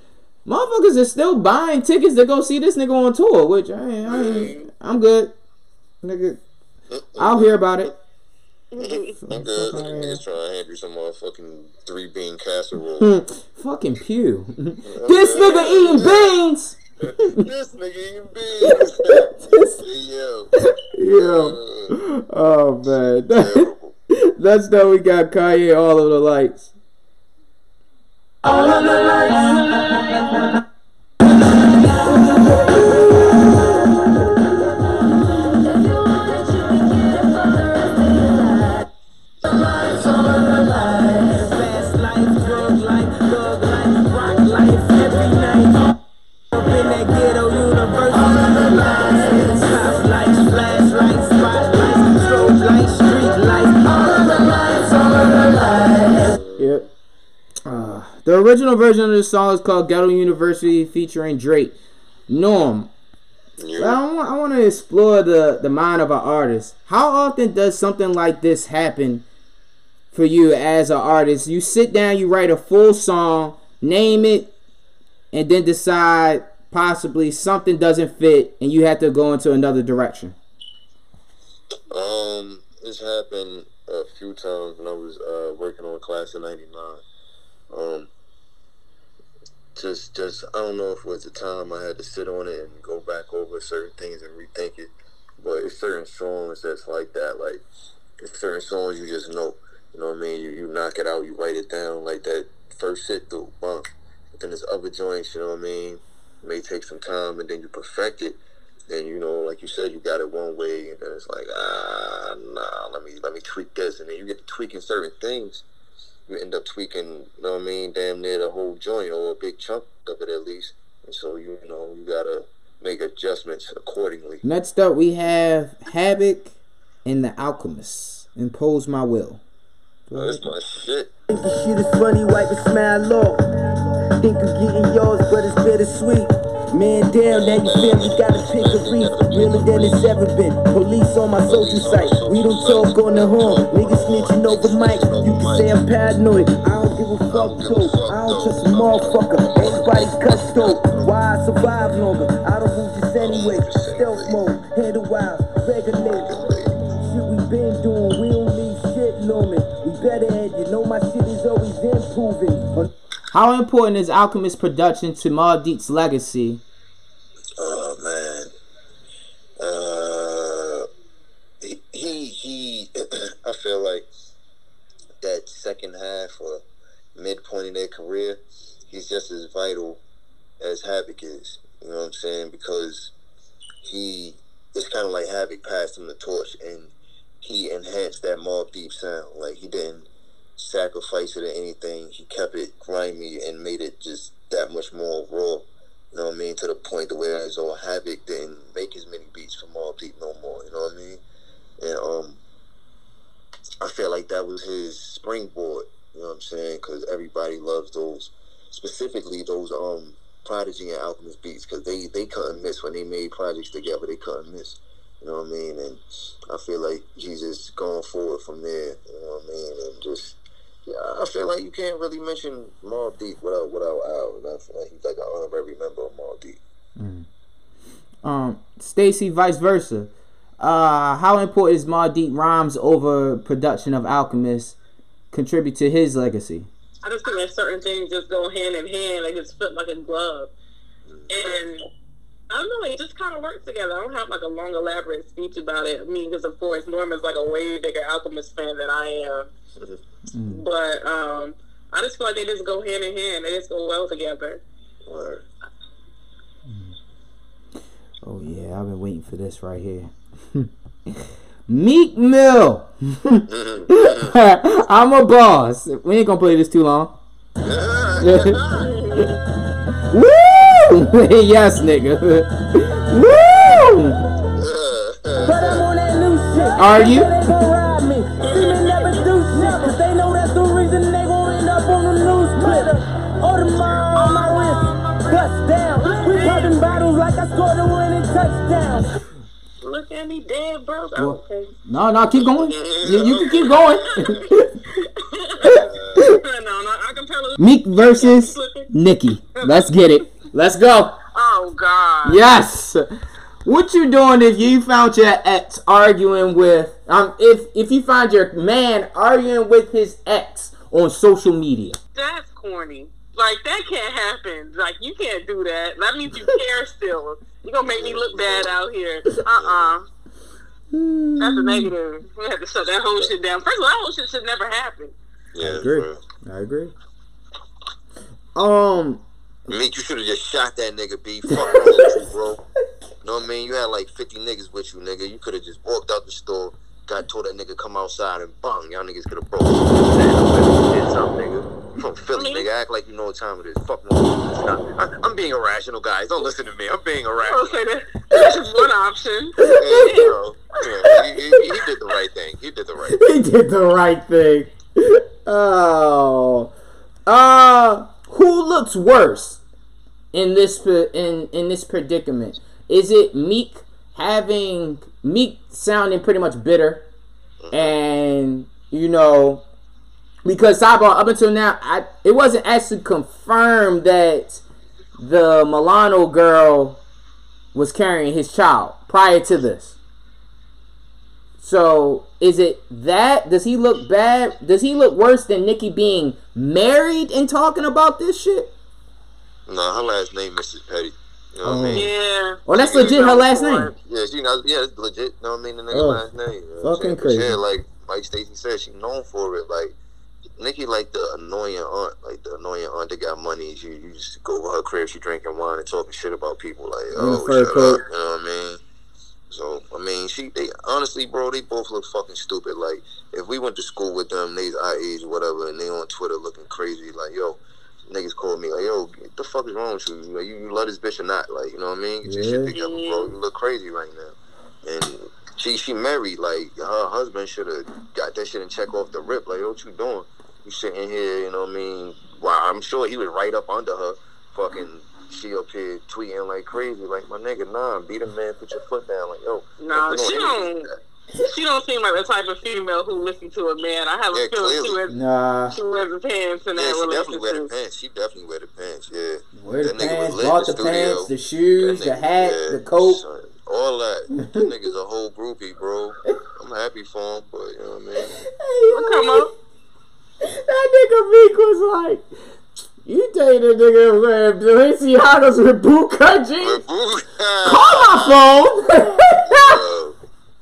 Speaker 1: motherfuckers are still buying tickets to go see this nigga on tour, which I I I'm good. Nigga, I'll hear about it.
Speaker 2: I'm good. Niggas trying to hand you some motherfucking three bean casserole.
Speaker 1: Fucking pew. this nigga eating beans.
Speaker 2: this nigga eating beans. Yo.
Speaker 1: Yo. Oh man.
Speaker 2: Terrible.
Speaker 1: That's how we got Kanye all of the lights.
Speaker 4: Fast the
Speaker 1: original version of this song is called Ghetto University featuring Drake. Norm, I, want, I want to explore the, the mind of an artist. How often does something like this happen for you as an artist? You sit down, you write a full song, name it, and then decide possibly something doesn't fit and you have to go into another direction.
Speaker 2: Um, this happened a few times when I was uh, working on class of '99. Um, just, just I don't know if it was the time I had to sit on it and go back over certain things and rethink it. But it's certain songs that's like that. Like it's certain songs you just know. You know what I mean? You you knock it out, you write it down like that first sit through, bump. But then there's other joints. You know what I mean? It may take some time, and then you perfect it then you know, like you said, you got it one way, and then it's like, ah, nah, let me let me tweak this, and then you get to tweaking certain things. You end up tweaking, you know what I mean, damn near the whole joint or a big chunk of it at least, and so you, you know you gotta make adjustments accordingly.
Speaker 1: Next up, we have Havoc and the Alchemist. Impose My Will.
Speaker 2: Oh, that's my shit.
Speaker 4: Think the shit is funny, wipe a smile off. Think of getting yours, but it's bittersweet. Man down, now your family gotta pick a reef. Realer than it's ever been. Police on my social site. We don't talk on the horn. Niggas snitching over mic. You can say I'm paranoid. I don't give a fuck though. I don't trust a motherfucker. Everybody cuts though. Why I survive longer? I don't move this anyway. Stealth mode, handle wild, regulate.
Speaker 1: How important is Alchemist production to Mobb legacy?
Speaker 2: Oh man, uh, he he, I feel like that second half or midpoint in their career, he's just as vital as Havoc is. You know what I'm saying? Because he it's kind of like Havoc passed him the torch and he enhanced that Mobb Deep sound. Like he didn't sacrifice it or anything. He kept it grimy and made it just that much more raw. You know what I mean? To the point to where as all Havoc didn't make as many beats for Mobb Deep no more. You know what I mean? And um, I feel like that was his springboard. You know what I'm saying? Because everybody loves those, specifically those um Prodigy and Alchemist beats, because they they couldn't miss when they made projects together. They couldn't miss. You know what I mean? And I feel like Jesus going forward from there. You know what I mean? And just yeah, I feel like you can't really mention Mobb Deep without without Al. And I feel like he's like an honorary member of Mobb Deep.
Speaker 1: Um, Stacy, vice versa. Uh, how important is Mobb Deep rhymes over production of Alchemist contribute to his legacy?
Speaker 3: I just think that certain things just go hand in hand, like it's fit like a glove. And I don't know, it just kind of works together. I don't have like a long, elaborate speech about it. I mean, because of course, Norman's like a way bigger Alchemist fan than I am. But um, I just feel like they just go hand in hand. They just go well together.
Speaker 2: Word.
Speaker 1: Oh yeah, I've been waiting for this right here. Meek Mill. I'm a boss. We ain't gonna play this too long. Woo! yes, nigga. Woo!
Speaker 4: But I'm on that new shit.
Speaker 1: Are you?
Speaker 4: They gon' ride me. See never do shit. 'cause They know that's the reason they gon' end up on the news Twitter. Audemars on my wrist. Bust down. We popping bottles like I scored a winning touchdown.
Speaker 3: Look at me dead, bro.
Speaker 1: Well-
Speaker 3: Okay.
Speaker 1: No, no, keep going. You, you can keep going.
Speaker 3: no, no, I can tell.
Speaker 1: Meek versus Nicki. Let's get it. Let's go.
Speaker 3: Oh, God.
Speaker 1: Yes. What you doing if you found your ex arguing with um if if you find your man arguing with his ex on social media?
Speaker 3: That's corny. Like that can't happen. Like you can't do that. That means you care still. You gonna make me look bad out here. Uh uh That's a negative. We have to shut that whole shit down. First of all, that whole shit should never happen.
Speaker 2: Yeah,
Speaker 1: agree.
Speaker 2: bro.
Speaker 1: I agree. Um
Speaker 2: Meek, you should have just shot that nigga, B. Fuck wrong with you, bro. Know what I mean? You had like 50 niggas with you, nigga. You could have just walked out the store, got told that nigga come outside and bang, y'all niggas could have broke. Did something, nigga. You from Philly, nigga. Act like you know what time it is. Fuck wrong with you. I- I'm being irrational, guys. Don't listen to me. I'm being irrational.
Speaker 3: Okay, that, that's just one option.
Speaker 2: Yeah, bro. Yeah, he, he, he did the right thing. He did the right thing.
Speaker 1: he did the right thing. Oh. Uh who looks worse in this in in this predicament? Is it Meek having Meek sounding pretty much bitter and you know because sidebar up until now I it wasn't actually confirmed that the Milano girl was carrying his child prior to this. So is it that? Does he look bad? Does he look worse than Nicki being married and talking about this shit?
Speaker 2: Nah, her last name Mrs. Petty. You know what I mean? Oh.
Speaker 3: Yeah.
Speaker 1: Well, that's legit her last name.
Speaker 2: Yeah, she knows. Yeah, it's legit. You know what I mean? The nigga
Speaker 1: Oh,
Speaker 2: last name. You know
Speaker 1: fucking
Speaker 2: saying? But
Speaker 1: crazy.
Speaker 2: Yeah, like like Stacy said, she known for it. Like Nicki, like the annoying aunt, like the annoying aunt that got money. She you just go over her crib, she drinking wine and talking shit about people. Like, oh,
Speaker 1: fur
Speaker 2: shut
Speaker 1: coat.
Speaker 2: up. You know what I mean? So I mean, she they honestly, bro, they both look fucking stupid. Like if we went to school with them, they's our age or whatever, and they on Twitter looking crazy. Like yo. Niggas called me like, yo, what the fuck is wrong with you? Like, you, you love this bitch or not? Like, you know what I mean? Get your
Speaker 1: Yeah.
Speaker 2: shit together, bro. You look crazy right now. And she she married, like her husband should have got that shit and check off the rip. Like, yo, what you doing? You sitting here, you know what I mean? Well, I'm sure he was right up under her, fucking. She up here tweeting like crazy, like my nigga, nah, beat a man, put your foot down, like yo.
Speaker 3: Nah,
Speaker 2: we
Speaker 3: she don't- She don't seem like the type of female who listen to a man. I have a feeling she
Speaker 2: clearly.
Speaker 3: wears,
Speaker 1: Nah.
Speaker 3: she wears the pants in
Speaker 2: Yeah,
Speaker 3: that
Speaker 2: she definitely wear the pants. She definitely wear the pants. Yeah.
Speaker 1: Wear the
Speaker 2: That nigga
Speaker 1: pants,
Speaker 2: lit in
Speaker 1: bought
Speaker 2: the
Speaker 1: the pants, the shoes,
Speaker 2: That
Speaker 1: the hat,
Speaker 2: yeah,
Speaker 1: the coat.
Speaker 2: son, all that. that nigga's a whole groupie, bro. I'm happy for him, but you know what I mean.
Speaker 3: Come on.
Speaker 1: That nigga Meek was like, you dated a nigga wearing Balenciagas with bootcut jeans? Call my phone.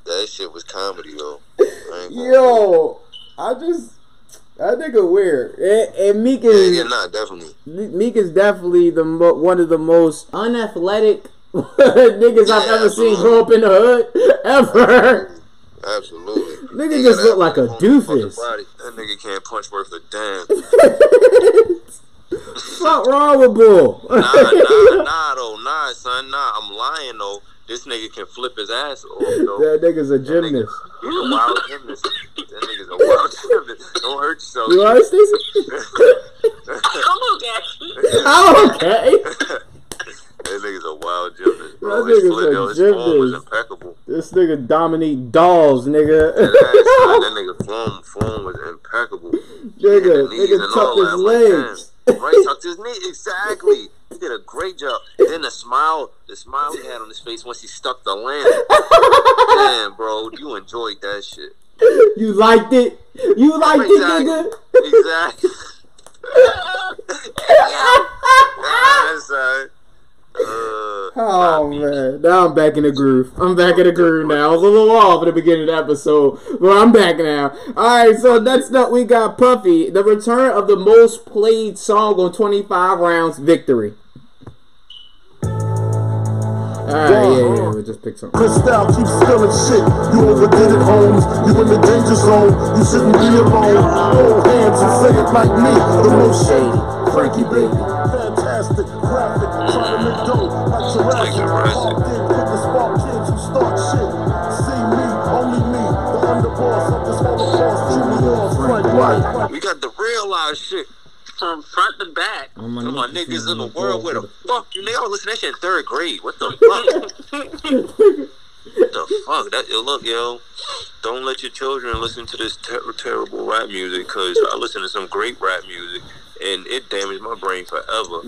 Speaker 2: That shit was comedy though. I
Speaker 1: Yo, I just That nigga weird. And, and Meek is
Speaker 2: yeah, nah, definitely.
Speaker 1: Meek is definitely the mo- one of the most unathletic niggas I've
Speaker 2: Yeah,
Speaker 1: ever seen
Speaker 2: absolutely.
Speaker 1: grow up in the hood ever.
Speaker 2: Absolutely.
Speaker 1: Nigga just look like a doofus.
Speaker 2: That nigga can't punch worth a damn.
Speaker 1: Fuck wrong with Bull?
Speaker 2: Nah, nah, nah, though, nah, son, nah. I'm lying though. This nigga can flip his ass off, though.
Speaker 1: that nigga's a
Speaker 2: That nigga-
Speaker 1: gymnast.
Speaker 2: He's a wild gymnast. That nigga's a wild gymnast. Don't hurt yourself.
Speaker 1: You alright, Stacey?
Speaker 3: I'm okay.
Speaker 1: I'm okay.
Speaker 2: That nigga's a wild gymnast, bro.
Speaker 1: That nigga's
Speaker 2: flip,
Speaker 1: a
Speaker 2: yo, his form was impeccable.
Speaker 1: This nigga dominate dolls, nigga.
Speaker 2: That, ass, son, that nigga form, form was impeccable.
Speaker 1: nigga, nigga
Speaker 2: and
Speaker 1: tucked his
Speaker 2: that. Like,
Speaker 1: legs.
Speaker 2: damn. Right, tucked his knee. Exactly. He did a great job. Then the smile, the smile he had on his face once he stuck the land. Damn, bro, you enjoyed that shit.
Speaker 1: You liked it? You liked
Speaker 2: Exactly.
Speaker 1: it, nigga?
Speaker 2: Exactly. yeah, son. Uh,
Speaker 1: Uh,
Speaker 2: oh
Speaker 1: man, now I'm back in the groove. I'm back in the groove now. I was a little off at the beginning of the episode, but I'm back now. All right, so next up we got Puffy, the return of the most played song on 25 rounds victory. All right, yeah, yeah, we'll just pick something.
Speaker 5: Crystal keep spilling shit. You overdid it, Holmes. You in the danger zone. You shouldn't be alone. Hold hands and say it like me. The most shady, Frankie baby.
Speaker 2: We got the real live shit.
Speaker 3: From front to back.
Speaker 1: Oh, my
Speaker 2: my
Speaker 1: niggas
Speaker 2: niggas in the world, where the fuck you nigga? I was listening to that shit in third grade. What the fuck? what the fuck? That yo, look, yo. Don't let your children listen to this ter- terrible rap music because I listen to some great rap music and it damaged my brain forever.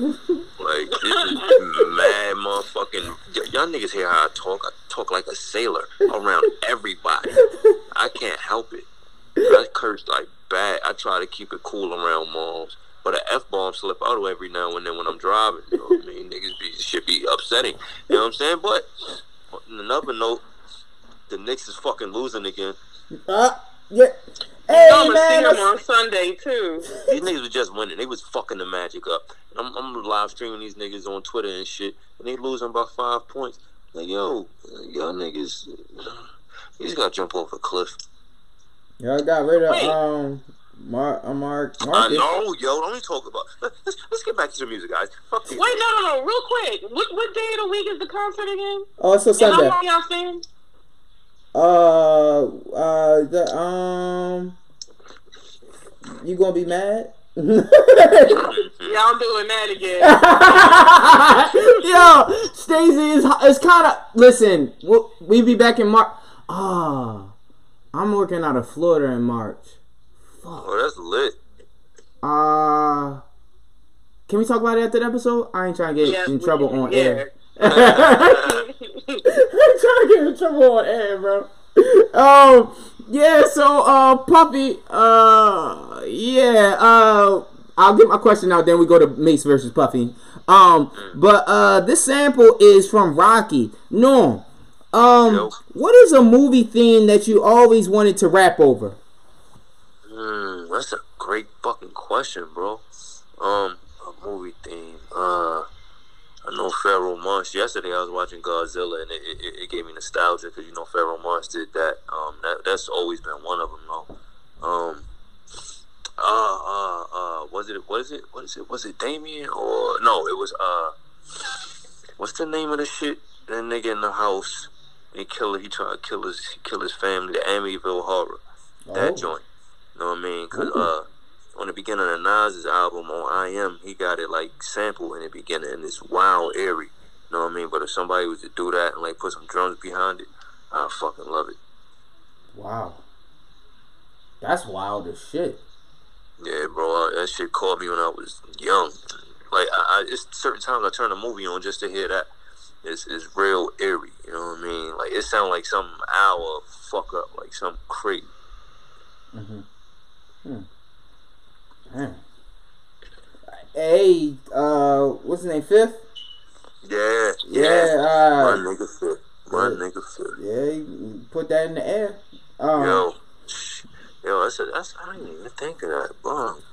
Speaker 2: Like this is mad motherfucking. Y- y'all niggas hear how I talk? I talk like a sailor around everybody. I can't help it. I curse like bad. I try to keep it cool around moms. But an F bomb slip out every now and then when I'm driving. You know what I mean? Niggas be shit be upsetting. You know what I'm saying? But on another note, the Knicks is fucking losing again.
Speaker 1: Uh, yeah. Hey,
Speaker 3: I'm gonna see him on Sunday too.
Speaker 2: These niggas was just winning. They was fucking the magic up. I'm, I'm live streaming these niggas on Twitter and shit, and they losing by five points. Like, yo, y'all niggas, you just gotta jump off a cliff.
Speaker 1: Y'all got rid of,
Speaker 3: Wait.
Speaker 1: um, Mark, uh, Mark,
Speaker 2: I know, yo. Don't even talk about. Let, let's let's get back to the music, guys. Fuck.
Speaker 3: Wait, no, no, no, real quick. What what day of the week is the concert again?
Speaker 1: Oh, it's a
Speaker 3: And how
Speaker 1: Sunday.
Speaker 3: long y'all staying?
Speaker 1: Uh, uh, the, um, you gonna be mad?
Speaker 3: Y'all doing that again?
Speaker 1: Yo, Stacey is is kind of listen. We'll, we be back in March. Ah, I'm working out of Florida in March.
Speaker 2: Oh, that's lit.
Speaker 1: Uh, can we talk about it after the episode? I ain't trying to get
Speaker 3: Yeah,
Speaker 1: in
Speaker 3: we-
Speaker 1: trouble on
Speaker 3: yeah.
Speaker 1: air. I'm trying to get in trouble on air, bro. Um, yeah. So, uh, Puffy. Uh, yeah. Uh, I'll get my question out. Then we go to Mase versus Puffy. Um, but uh, this sample is from Rocky. No. Um,
Speaker 2: Yo.
Speaker 1: what is a movie theme that you always wanted to rap over?
Speaker 2: Hmm, that's a great fucking question, bro. Um, a movie theme. Uh, I know Pharoahe Monch. Yesterday I was watching Godzilla, and it, it, it gave me nostalgia because you know Pharoahe Monch did that. Um, that that's always been one of them, though. Um, uh, uh, uh, was it? What is it? What is it? Was it Damien or no? It was uh, what's the name of the shit? That nigga in the house. He kill. He tried to kill his kill his family. The Amityville Horror. That
Speaker 1: Oh.
Speaker 2: joint. You know what I mean? Cause uh, on the beginning of Nas's album on I Am, he got it like sample in the beginning, and it's wild, airy. You know what I mean? But if somebody was to do that and like put some drums behind it, I fucking love it.
Speaker 1: Wow. That's wild as shit.
Speaker 2: Yeah, bro, uh, that shit caught me when I was young. Like, I, I it's certain times I turn a movie on just to hear that. It's, it's real eerie, you know what I mean? Like, it sounds like some hour fuck up, like some crazy.
Speaker 1: Man. Hey, uh, what's his name? Fifth.
Speaker 2: Yeah.
Speaker 1: Yeah.
Speaker 2: yeah
Speaker 1: uh, my
Speaker 2: nigga Fifth. My
Speaker 1: yeah,
Speaker 2: nigga Fifth.
Speaker 1: Yeah, put that in the air. Um,
Speaker 2: yo, yo, that's, a, that's I didn't even think of that. Boom.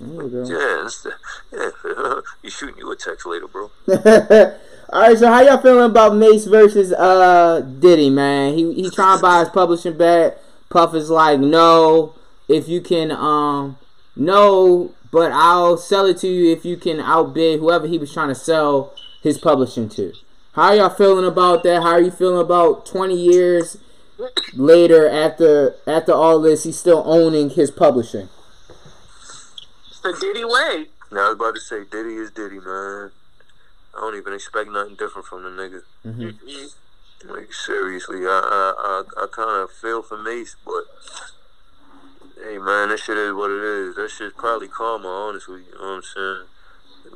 Speaker 1: Yeah,
Speaker 2: that's yeah. shooting you a text later, bro.
Speaker 1: All right, so how y'all feeling about Mase versus uh Diddy, man? He he trying to buy his publishing back. Puff is like, no. If you can um no, but I'll sell it to you if you can outbid whoever he was trying to sell his publishing to. How y'all feeling about that? How are you feeling about twenty years later after after all this? He's still owning his publishing.
Speaker 3: It's the Diddy way.
Speaker 2: Now I was about to say Diddy is Diddy, man. I don't even expect nothing different from the nigga.
Speaker 3: Mm-hmm.
Speaker 2: Like seriously, I I I, I kind of feel for Mase, but hey man, that shit is what it is. That shit's probably karma, honestly. You know what I'm saying?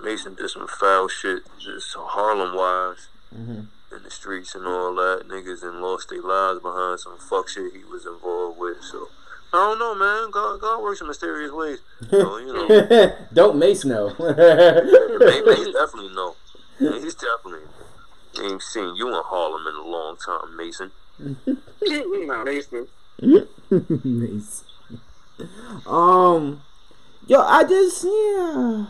Speaker 2: Mason did some foul shit, just Harlem wise, mm-hmm. in the streets and all that. Niggas and lost their lives behind some fuck shit he was involved with. So I don't know, man. God, God works in mysterious ways. So you know,
Speaker 1: Don't Mase know.
Speaker 2: Mase Mase definitely know. Yeah, he's definitely. Ain't seen you in Harlem in a long time, Mason.
Speaker 3: no, they still-
Speaker 1: Mase. Um, yo, I just yeah.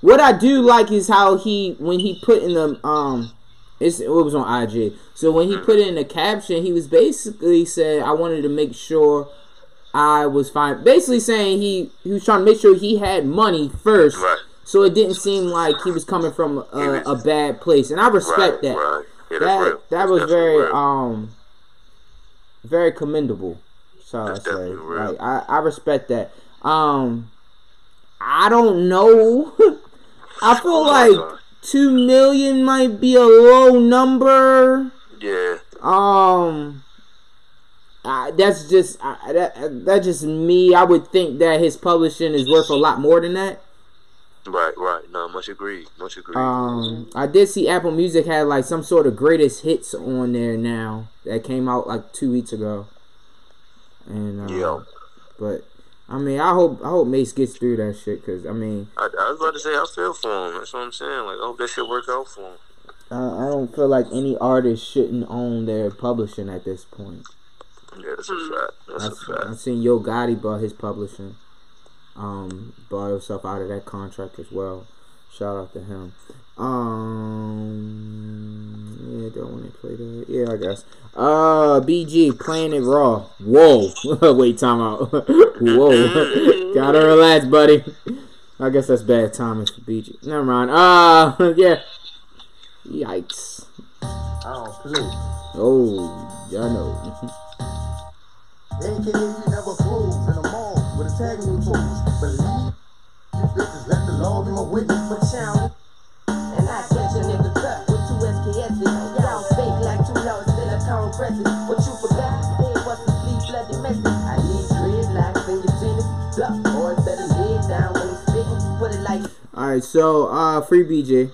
Speaker 1: What I do like is how he when he put in the um, it's it was on IG. So when he put in the caption, he was basically said, "I wanted to make sure I was fine." Basically saying he he was trying to make sure he had money first,
Speaker 2: Right.
Speaker 1: so it didn't seem like he was coming from a, a bad place, and I respect
Speaker 2: right,
Speaker 1: that.
Speaker 2: Right. Yeah,
Speaker 1: that that was very
Speaker 2: real.
Speaker 1: um very commendable. So I say, like I, I respect that. Um, I don't know. I feel like two million might be a low number.
Speaker 2: Yeah.
Speaker 1: Um, I, that's just I, that that's just me. I would think that his publishing is worth a lot more than that.
Speaker 2: Right. Right. No, much agreed. Much agreed.
Speaker 1: Um, I did see Apple Music had like some sort of greatest hits on there now that came out like two weeks ago. And uh,
Speaker 2: yeah.
Speaker 1: but I mean, I hope I hope Mase gets through that shit because I mean,
Speaker 2: I, I was about to say I feel for him. That's what I'm saying. Like, I hope that shit work out for him.
Speaker 1: I, I don't feel like any artist shouldn't own their publishing at this point.
Speaker 2: Yeah, that's a fact. That's a fact.
Speaker 1: I've seen Yo Gotti bought his publishing, um, bought himself out of that contract as well. Shout out to him. Um, yeah, don't want to play that. Yeah, I guess. Uh, BG playing it raw. Whoa, wait, time out. Whoa, gotta relax, buddy. I guess that's bad timing for BG. Never mind. Uh, yeah. Yikes.
Speaker 5: I don't play.
Speaker 1: Oh, y'all know.
Speaker 5: AKA we never close in the mall with a tag on toes. Believe these bitches let the law be my witness.
Speaker 6: But sound in a compressor. What you forgot? It was the sleep bloody message. I need dreadlocks in your tennis. Bluff boys better lay down when I'm spitting. Put it like
Speaker 1: All right, so uh, free BG.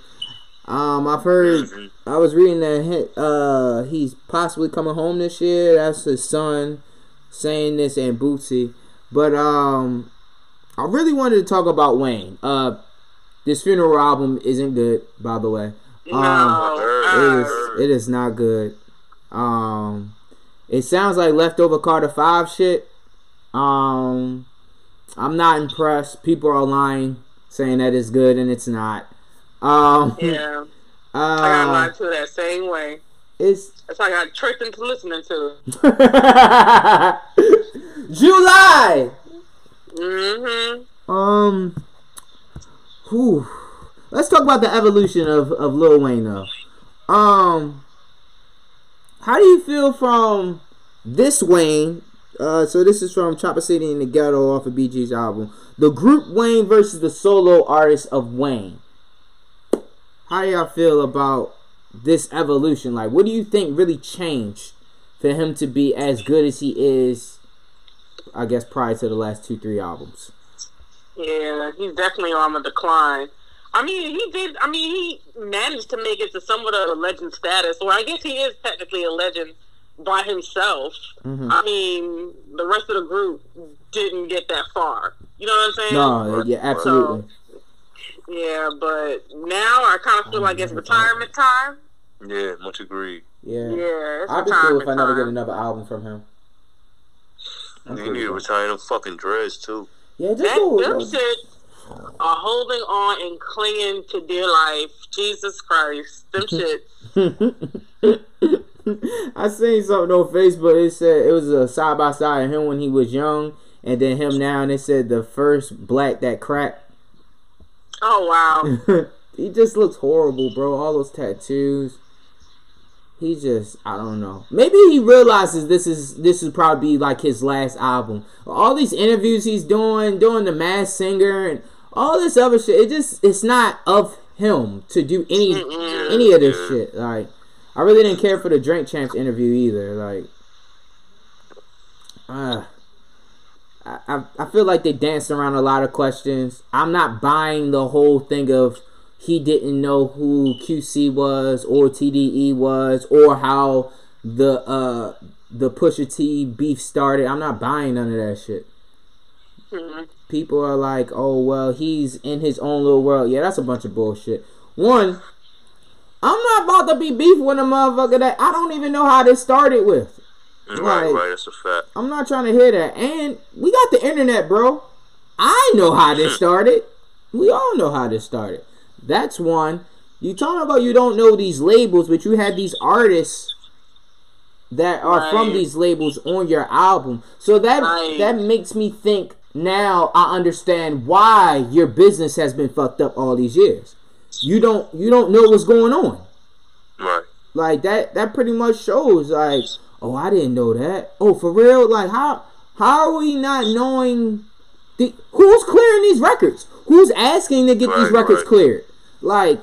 Speaker 1: Um, I've heard. I was reading that he, uh he's possibly coming home this year. That's his son saying this and Bootsy. But um, I really wanted to talk about Wayne. Uh, this funeral album isn't good, by the way.
Speaker 3: No,
Speaker 1: Um, it
Speaker 3: uh,
Speaker 1: is. It is not good. Um, it sounds like leftover Carter Five shit. Um, I'm not impressed. People are lying, saying that it's good and it's not. Um,
Speaker 3: yeah. I got
Speaker 1: uh,
Speaker 3: lied to that same way.
Speaker 1: it's
Speaker 3: That's how I got tricked into listening to.
Speaker 1: July.
Speaker 3: Mm-hmm.
Speaker 1: Um, whew. Let's talk about the evolution of of Lil Wayne though. Um, how do you feel from this Wayne? Uh, so this is from Chopper City in the Ghetto off of BG's album. The group Wayne versus the solo artist of Wayne. How do y'all feel about this evolution? Like, what do you think really changed for him to be as good as he is? I guess prior to the last two, three albums.
Speaker 3: Yeah, he's definitely on the decline. I mean, he did. I mean, he managed to make it to somewhat of a legend status, or I guess he is technically a legend by himself. Mm-hmm. I mean, the rest of the group didn't get that far. You know what I'm saying?
Speaker 1: No, yeah, absolutely.
Speaker 3: Yeah, but now I kind of feel like it's retirement time.
Speaker 2: Yeah, much agreed.
Speaker 1: Yeah.
Speaker 3: Yeah,
Speaker 1: I'd be cool if I never get another album from him. I'm
Speaker 2: need to retire them fucking dreads too.
Speaker 1: Yeah, just
Speaker 3: That
Speaker 1: go.
Speaker 3: them
Speaker 1: go-
Speaker 3: shit. Are holding on and clinging to their life. Jesus Christ, them shit.
Speaker 1: I seen something on Facebook. It said it was a side by side of him when he was young, and then him now, and it said the first black that cracked.
Speaker 3: Oh wow.
Speaker 1: he just looks horrible, bro. All those tattoos. He just, I don't know. Maybe he realizes this is this is probably like his last album. All these interviews he's doing, doing the Masked Singer and all this other shit. It just, it's not of him to do any any of this shit. Like, I really didn't care for the Drink Champs interview either. Like, uh, I, I I feel like they danced around a lot of questions. I'm not buying the whole thing of he didn't know who QC was or TDE was or how the uh the Pusha T beef started. I'm not buying none of that shit. Mm-hmm. People are like, "Oh well, he's in his own little world." Yeah, that's a bunch of bullshit. One, I'm not about to be beef with a motherfucker that I don't even know how this started with.
Speaker 2: Right,
Speaker 1: Right.
Speaker 2: right. That's a fact.
Speaker 1: I'm not trying to hear that. And we got the internet, bro. I know how this hmm. started. We all know how this started. That's one. You talking about you don't know these labels, but you have these artists that are from these labels on your album. So that
Speaker 3: Right.
Speaker 1: that makes me think now I understand why your business has been fucked up all these years. You don't you don't know what's going on.
Speaker 2: Right.
Speaker 1: Like that that pretty much shows like, oh I didn't know that. Oh for real? Like how how are we not knowing the who's clearing these records? Who's asking to get these records
Speaker 2: right.
Speaker 1: cleared? Like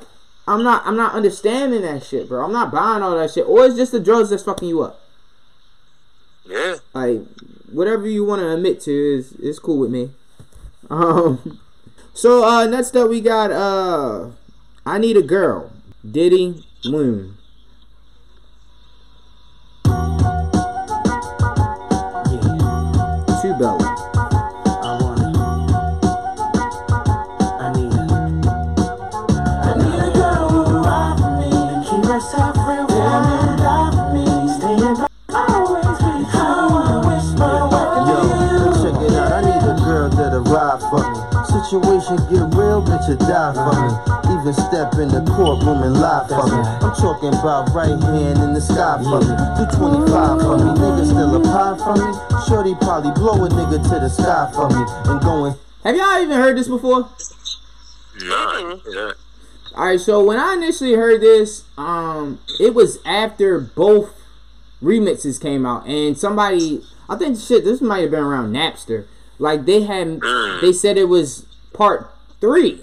Speaker 1: I'm not I'm not understanding that shit, bro. I'm not buying all that shit. Or it's just the drugs that's fucking you up.
Speaker 2: Yeah.
Speaker 1: Like whatever you want to admit to is is cool with me. Um so uh next up we got uh I Need a Girl. Diddy
Speaker 7: Loon. Situation get real, bitch, you die for me. Even step in the courtroom and lie for me. I'm talking about right hand in the sky for me. Do 25 for me. Nigga still a pie for me. Shorty probably blow a nigga to the sky for me. And going
Speaker 1: Have y'all even heard this before?
Speaker 2: Yeah.
Speaker 1: Alright, so when I initially heard this, um, it was after both remixes came out, and somebody, I think shit, this might have been around Napster. Like they had, they said it was part three.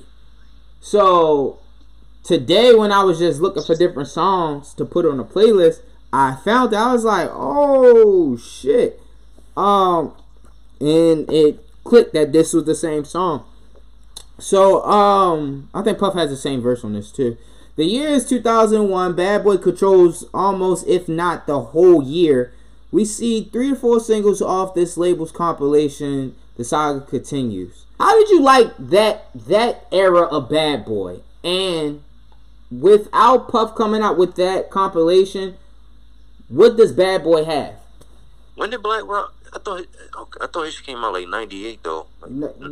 Speaker 1: So today, when I was just looking for different songs to put on a playlist, I found that I was like, oh shit, um, and it clicked that this was the same song. So, um, I think Puff has the same verse on this too. The year is 2001. Bad Boy controls almost, if not the whole year. We see three or four singles off this label's compilation. The saga continues. How did you like that that era of Bad Boy? And without Puff coming out with that compilation, what does Bad Boy have?
Speaker 2: When did Black Rob? I thought. I thought he came out like '98 though.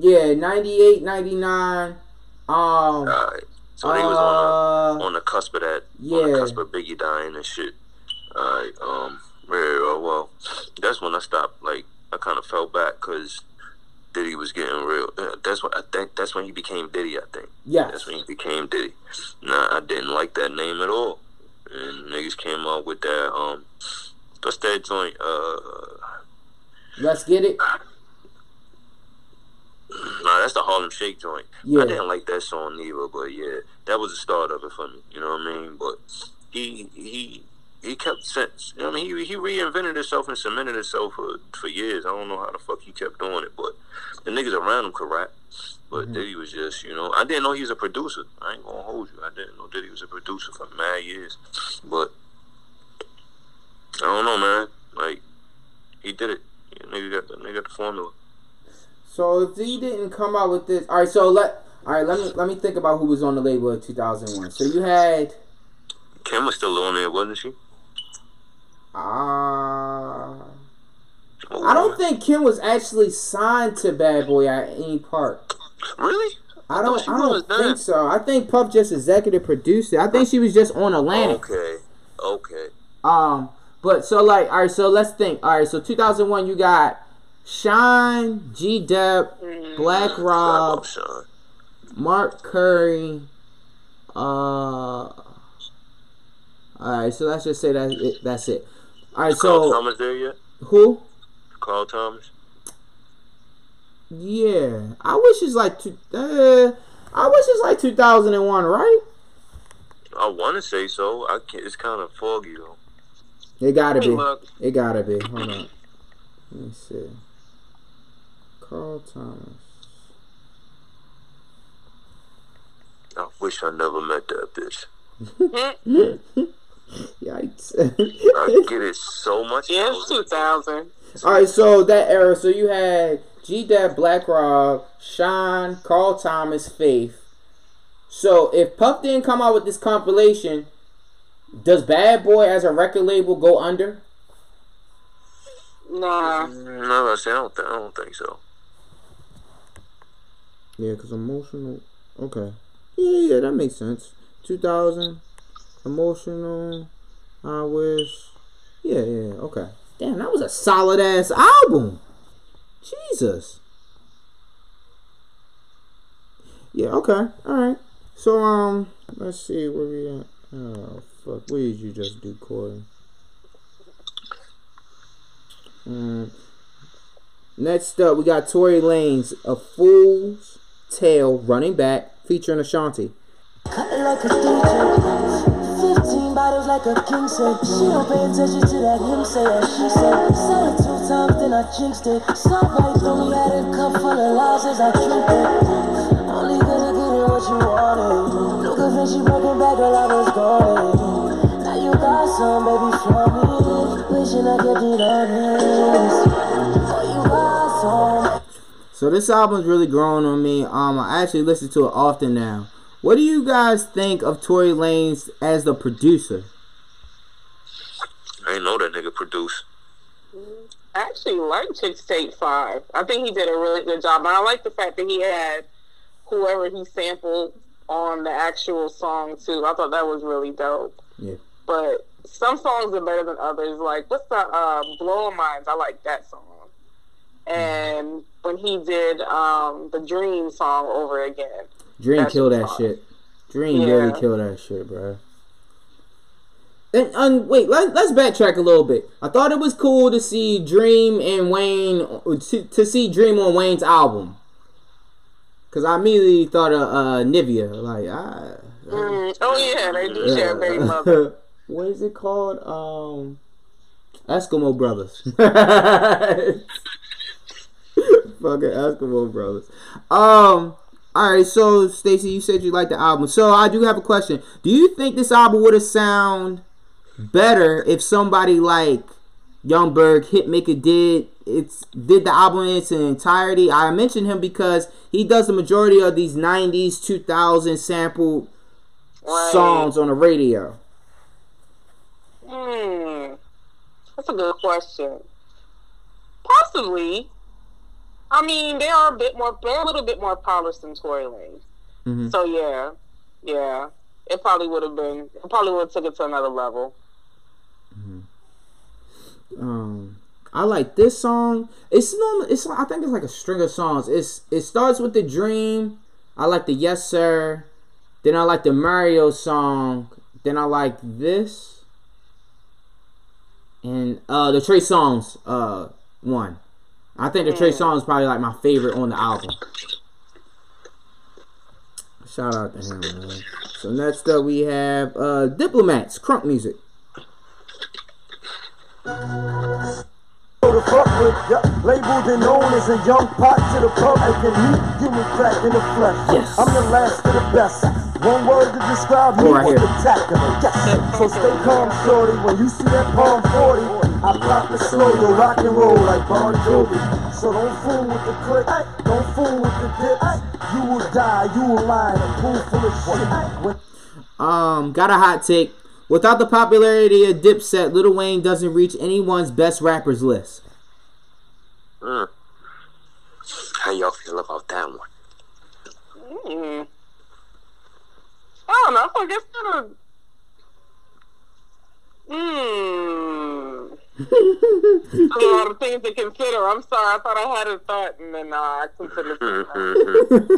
Speaker 1: Yeah, 98, 99. Um,
Speaker 2: Alright. So they was on
Speaker 1: uh,
Speaker 2: the on the cusp of that.
Speaker 1: Yeah.
Speaker 2: On the cusp of Biggie dying and shit. Alright. Um. Very well. Well, that's when I stopped. Like I kind of fell back because Diddy was getting real. uh, That's what I think. That's when he became Diddy. I think.
Speaker 1: Yeah.
Speaker 2: That's when he became Diddy. Nah, I didn't like that name at all. And niggas came up with that. Um. What's that joint? Uh.
Speaker 1: Let's get it.
Speaker 2: Nah, that's the Harlem Shake joint.
Speaker 1: Yeah.
Speaker 2: I didn't like that song either, but yeah, that was the start of it for me. You know what I mean? But he he he kept sense. You know I mean? He he reinvented himself and cemented himself for for years. I don't know how the fuck he kept doing it, but the niggas around him could rap. But mm-hmm. Diddy was just, you know, I didn't know he was a producer. I ain't gonna hold you. I didn't know Diddy was a producer for mad years. But I don't know, man. Like he did it. Yeah, nigga got the nigga got the formula.
Speaker 1: So if he didn't come out with this, all right. So let all right. Let me let me think about who was on the label in 2001. So you had
Speaker 2: Kim was still on there, wasn't she?
Speaker 1: Uh I don't think Kim was actually signed to Bad Boy at any part.
Speaker 2: Really?
Speaker 1: I don't.
Speaker 2: she
Speaker 1: I don't think
Speaker 2: done.
Speaker 1: so. I think Puff just executive produced it. I think she was just on Atlantic.
Speaker 2: Okay. Okay.
Speaker 1: Um, but so like, all right. So let's think. All right. So 2001, you got Shyne, G Dep, Black Rob. Mark Curry. Uh. All right. So let's just say that it, that's it. All right.
Speaker 2: Carl
Speaker 1: So
Speaker 2: Thomas there yet?
Speaker 1: who?
Speaker 2: Carl Thomas.
Speaker 1: Yeah, I wish it's like two. Uh, I wish it's like 2001, right?
Speaker 2: I want to say so. I can't. It's kind of foggy though.
Speaker 1: It gotta be.
Speaker 3: look.
Speaker 1: It gotta be. Hold on. Let me see. Carl Thomas.
Speaker 2: I wish I never met that bitch.
Speaker 1: Yikes.
Speaker 2: I get it so much.
Speaker 3: Yeah, it's 2000.
Speaker 1: All right, so that era. So you had G Dep, Black Rob, Sean, Carl Thomas, Faith. So if Puff didn't come out with this compilation, does Bad Boy as a record label go under?
Speaker 3: Nah.
Speaker 2: Mm, no, I say I don't. Th- I don't think so.
Speaker 1: Yeah, cause emotional. Okay. Yeah, yeah, that makes sense. Two thousand, emotional. I wish. Yeah, yeah. Okay. Damn, that was a solid ass album. Jesus. Yeah. Okay. All right. So um, let's see where we at. Oh fuck! What did you just do, Corey? Um, next up, we got Tory Lanez, "A Fool's Tale," running back, featuring Ashanti.
Speaker 6: Cut it like a DJ. 15 bottles like a king said. She don't pay attention to that him say she said. It two times, then I jinxed it. Right through me, had a cup full of lies as I drink it. Only what you wanted. Back while I was gone. Now you got some, baby, me. Wishing I could be honest. Oh.
Speaker 1: So this album's really growing on me. Um, I actually listen to it often now. What do you guys think of Tory Lanez as the producer?
Speaker 2: I ain't know that nigga produce.
Speaker 3: I actually like Chixtape 5. I think he did a really good job. And I like the fact that he had whoever he sampled on the actual song, too. I thought that was really dope.
Speaker 1: Yeah.
Speaker 3: But some songs are better than others. Like, what's the uh, Blowing Minds? I like that song. And when he did um, the Dream song over again.
Speaker 1: Dream
Speaker 3: That's
Speaker 1: killed that shit. Dream
Speaker 3: Yeah.
Speaker 1: really killed that shit, bro. And, and wait, let, let's backtrack a little bit. I thought it was cool to see Dream and Wayne to, to see Dream on Wayne's album. Cause I immediately thought of uh, Nivea, like ah,
Speaker 3: Mm, oh, yeah, they do share a baby mother.
Speaker 1: what is it called? Um, Eskimo Brothers. Fucking Eskimo Brothers. Um. All right. So, Stacy, you said you liked the album. So, I do have a question. Do you think this album would have sound better if somebody like Yung Berg Hitmaka did it's did the album in its entirety? I mentioned him because he does the majority of these '90s, 2000 sampled
Speaker 3: Right.
Speaker 1: songs on the radio.
Speaker 3: Hmm. That's a good question. Possibly. I mean, they are a bit more, they're a little bit more polished than Tory Lanez.
Speaker 1: Mhm.
Speaker 3: So yeah, yeah, it probably would have been, it probably would have took it to another level.
Speaker 1: Um, I like this song. It's normal. It's I think it's like a string of songs. It's it starts with the Dream. I like the Yes Sir. Then I like the Mario song. Then I like this. And uh the Trey Songz uh one. I think the Trey song is probably like my favorite on the album. Shout out to him, man. So next up we have uh Diplomats, Crunk Music.
Speaker 4: So to fuck with, yeah, labeled and known as a young pot to the public and meat human crack in the flesh.
Speaker 1: Yes.
Speaker 4: I'm the last of the best. One word to describe me
Speaker 1: Go right
Speaker 4: was spectacular. Yes. So stay calm, shorty. When you see that palm 40, I pop it slow, you rock and roll like Bon Jovi. So don't fool with the click, don't fool with the dip. You will die, you will lie in a pool full of shit. When
Speaker 1: Um, got a hot take. Without the popularity of Dipset, Lil Wayne doesn't reach anyone's best rappers list.
Speaker 2: Mm. How y'all feel about that one?
Speaker 3: Hmm. I don't know. I guess kind of. Hmm. a lot of things to consider. I'm sorry. I thought I had a thought, and then uh, I considered.
Speaker 2: Mm-hmm.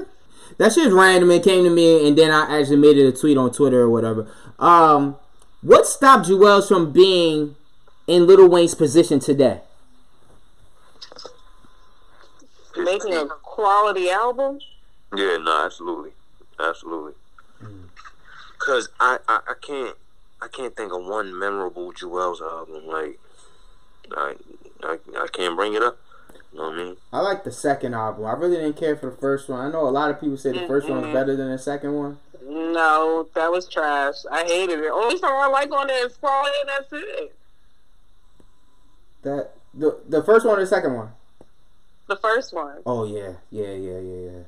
Speaker 1: That shit's random. It came to me, and then I actually made it a tweet on Twitter or whatever. Um, what stopped Juelz from being in Little Wayne's position today?
Speaker 3: Making a quality album.
Speaker 2: Yeah, no, absolutely, absolutely. Cause I, I, I can't I can't think of one memorable Juelz's album. Like I, I I can't bring it up. You know what I mean?
Speaker 1: I like the second album. I really didn't care for the first one. I know a lot of people say the 1st one was better than the second one.
Speaker 3: No, that was trash. I hated it. Only song I like on there is Quality, and that's it.
Speaker 1: That the the first one or the second one?
Speaker 3: The first one.
Speaker 1: Oh yeah, yeah, yeah, yeah, yeah.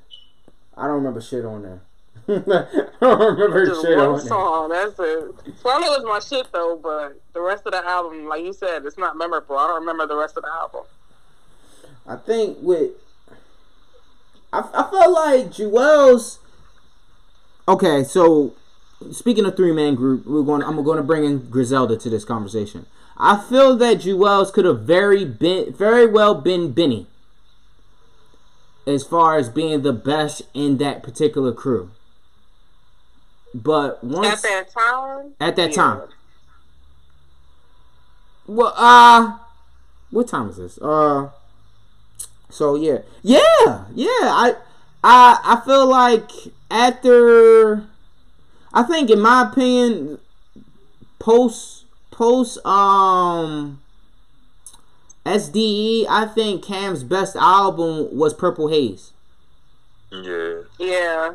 Speaker 1: I don't remember shit on there. I don't remember
Speaker 3: Just
Speaker 1: shit
Speaker 3: one song. That's it. Quality was my shit though, but the rest of the album, like you said, it's not memorable. I don't remember the rest of the album.
Speaker 1: I think with I, I felt like Juelz. Okay, so speaking of three man group, we're going. I'm going to bring in Griselda to this conversation. I feel that Juelz could have very been very well been Benny as far as being the best in that particular crew. But once
Speaker 3: At that time.
Speaker 1: At that
Speaker 3: yeah.
Speaker 1: time. Well, uh, what time is this? Uh, so yeah, yeah, yeah. I, I, I feel like after, I think in my opinion, post, post, um, SDE, I think Cam's best album was Purple Haze.
Speaker 2: Yeah.
Speaker 3: Yeah.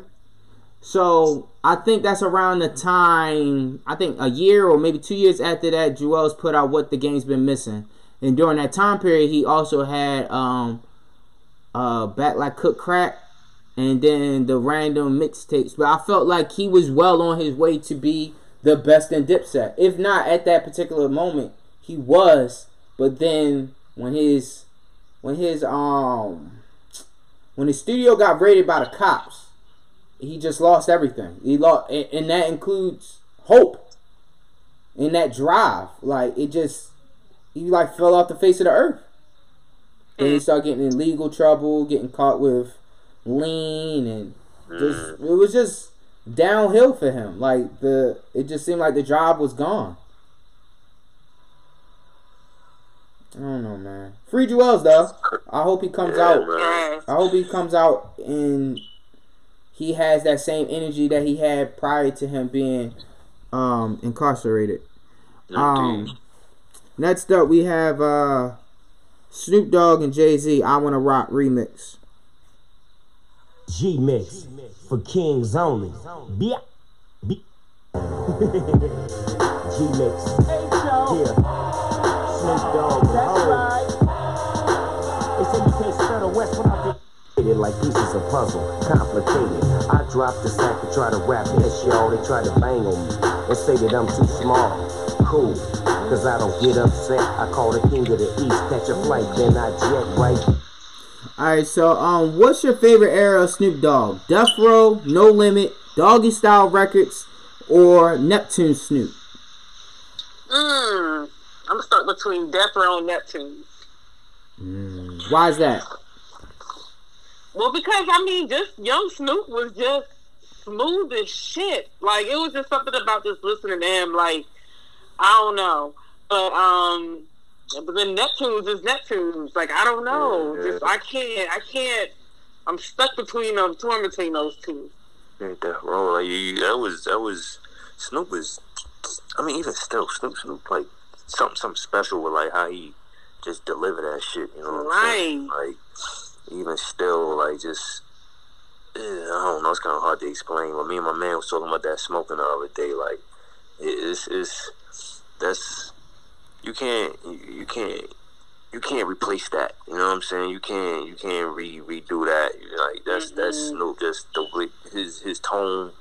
Speaker 1: So I think that's around the time I think a year or maybe two years after that, Juelz put out what the game's been missing. And during that time period, he also had um uh back like cook crack and then the random mixtapes. But I felt like he was well on his way to be the best in Dipset. If not at that particular moment, he was. But then when his when his um when his studio got raided by the cops, he just lost everything. He lost, and, that includes hope. And that drive, like it just, he like fell off the face of the earth. And he mm. started getting in legal trouble, getting caught with lean, and just mm. it was just downhill for him. Like the, it just seemed like the job was gone. I don't know, man. Free Juelz though. I hope he comes
Speaker 2: Yeah,
Speaker 1: out.
Speaker 2: man.
Speaker 1: I hope he comes out and he has that same energy that he had prior to him being um incarcerated. Um next up we have uh Snoop Dogg and Jay Z I Wanna Rock remix.
Speaker 8: G Mix for kings only. Be- be- G Mix. Yeah. Snoop Dogg and Ho. Without the it like pieces of puzzle, complicated. I dropped the sack to try to rap this, y'all. They try to bang on me and say that I'm too small. Cool, cause I don't get upset. I call the king of the east, catch a flight, then I jet right
Speaker 1: Alright, so um what's your favorite era of Snoop Dogg? Death Row, No Limit, Doggy Style Records, or Neptune Snoop?
Speaker 3: Mm, I'm stuck between Death Row and Neptune.
Speaker 1: Why is that?
Speaker 3: Well, because I mean, just young Snoop was just smooth as shit. Like it was just something about just listening to him. Like I don't know, but um, but then Neptunes is Neptunes. Like I don't know.
Speaker 2: Yeah.
Speaker 3: Just I can't. I can't. I'm stuck between them, torn between those two.
Speaker 2: Ain't that wrong? Like you, that was that was Snoop was. I mean, even still, Snoop Snoop like something something special with like how he just delivered that shit. You know what I'm saying? Like even still, like just. eh, I don't know. It's kind of hard to explain. But me and my man was talking about that smoking the other day. Like, it's it's that's you can't you, you can't you can't replace that. You know what I'm saying? You can't you can't re redo that. You know, Like that's that's Snoop. Just the his his tone,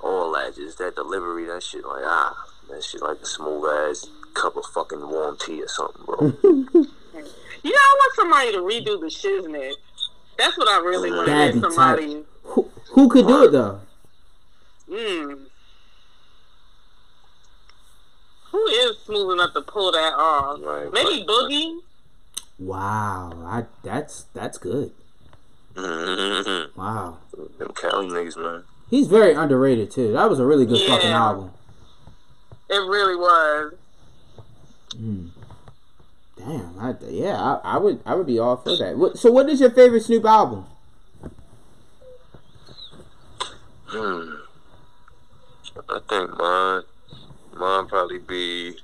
Speaker 2: all that, just that delivery. That shit like ah, that shit like a smooth ass cup of fucking warm tea or something, bro.
Speaker 3: You know, I want somebody to redo the shiznit. That's what I really want. To
Speaker 1: be
Speaker 3: get somebody.
Speaker 1: Who who could do it though?
Speaker 3: Hmm. Who is smooth enough to pull that off?
Speaker 2: Right,
Speaker 3: Maybe
Speaker 2: right.
Speaker 3: Boogie.
Speaker 1: Wow, I that's that's good.
Speaker 2: Mm-hmm.
Speaker 1: Wow,
Speaker 2: Them Cali niggas, man.
Speaker 1: he's very underrated too. That was a really good fucking album.
Speaker 3: It really was.
Speaker 1: Mm. Damn, I, yeah, I, I would I would be all for that. What, so, what is your favorite Snoop album?
Speaker 2: Hmm. I think mine, mine probably be.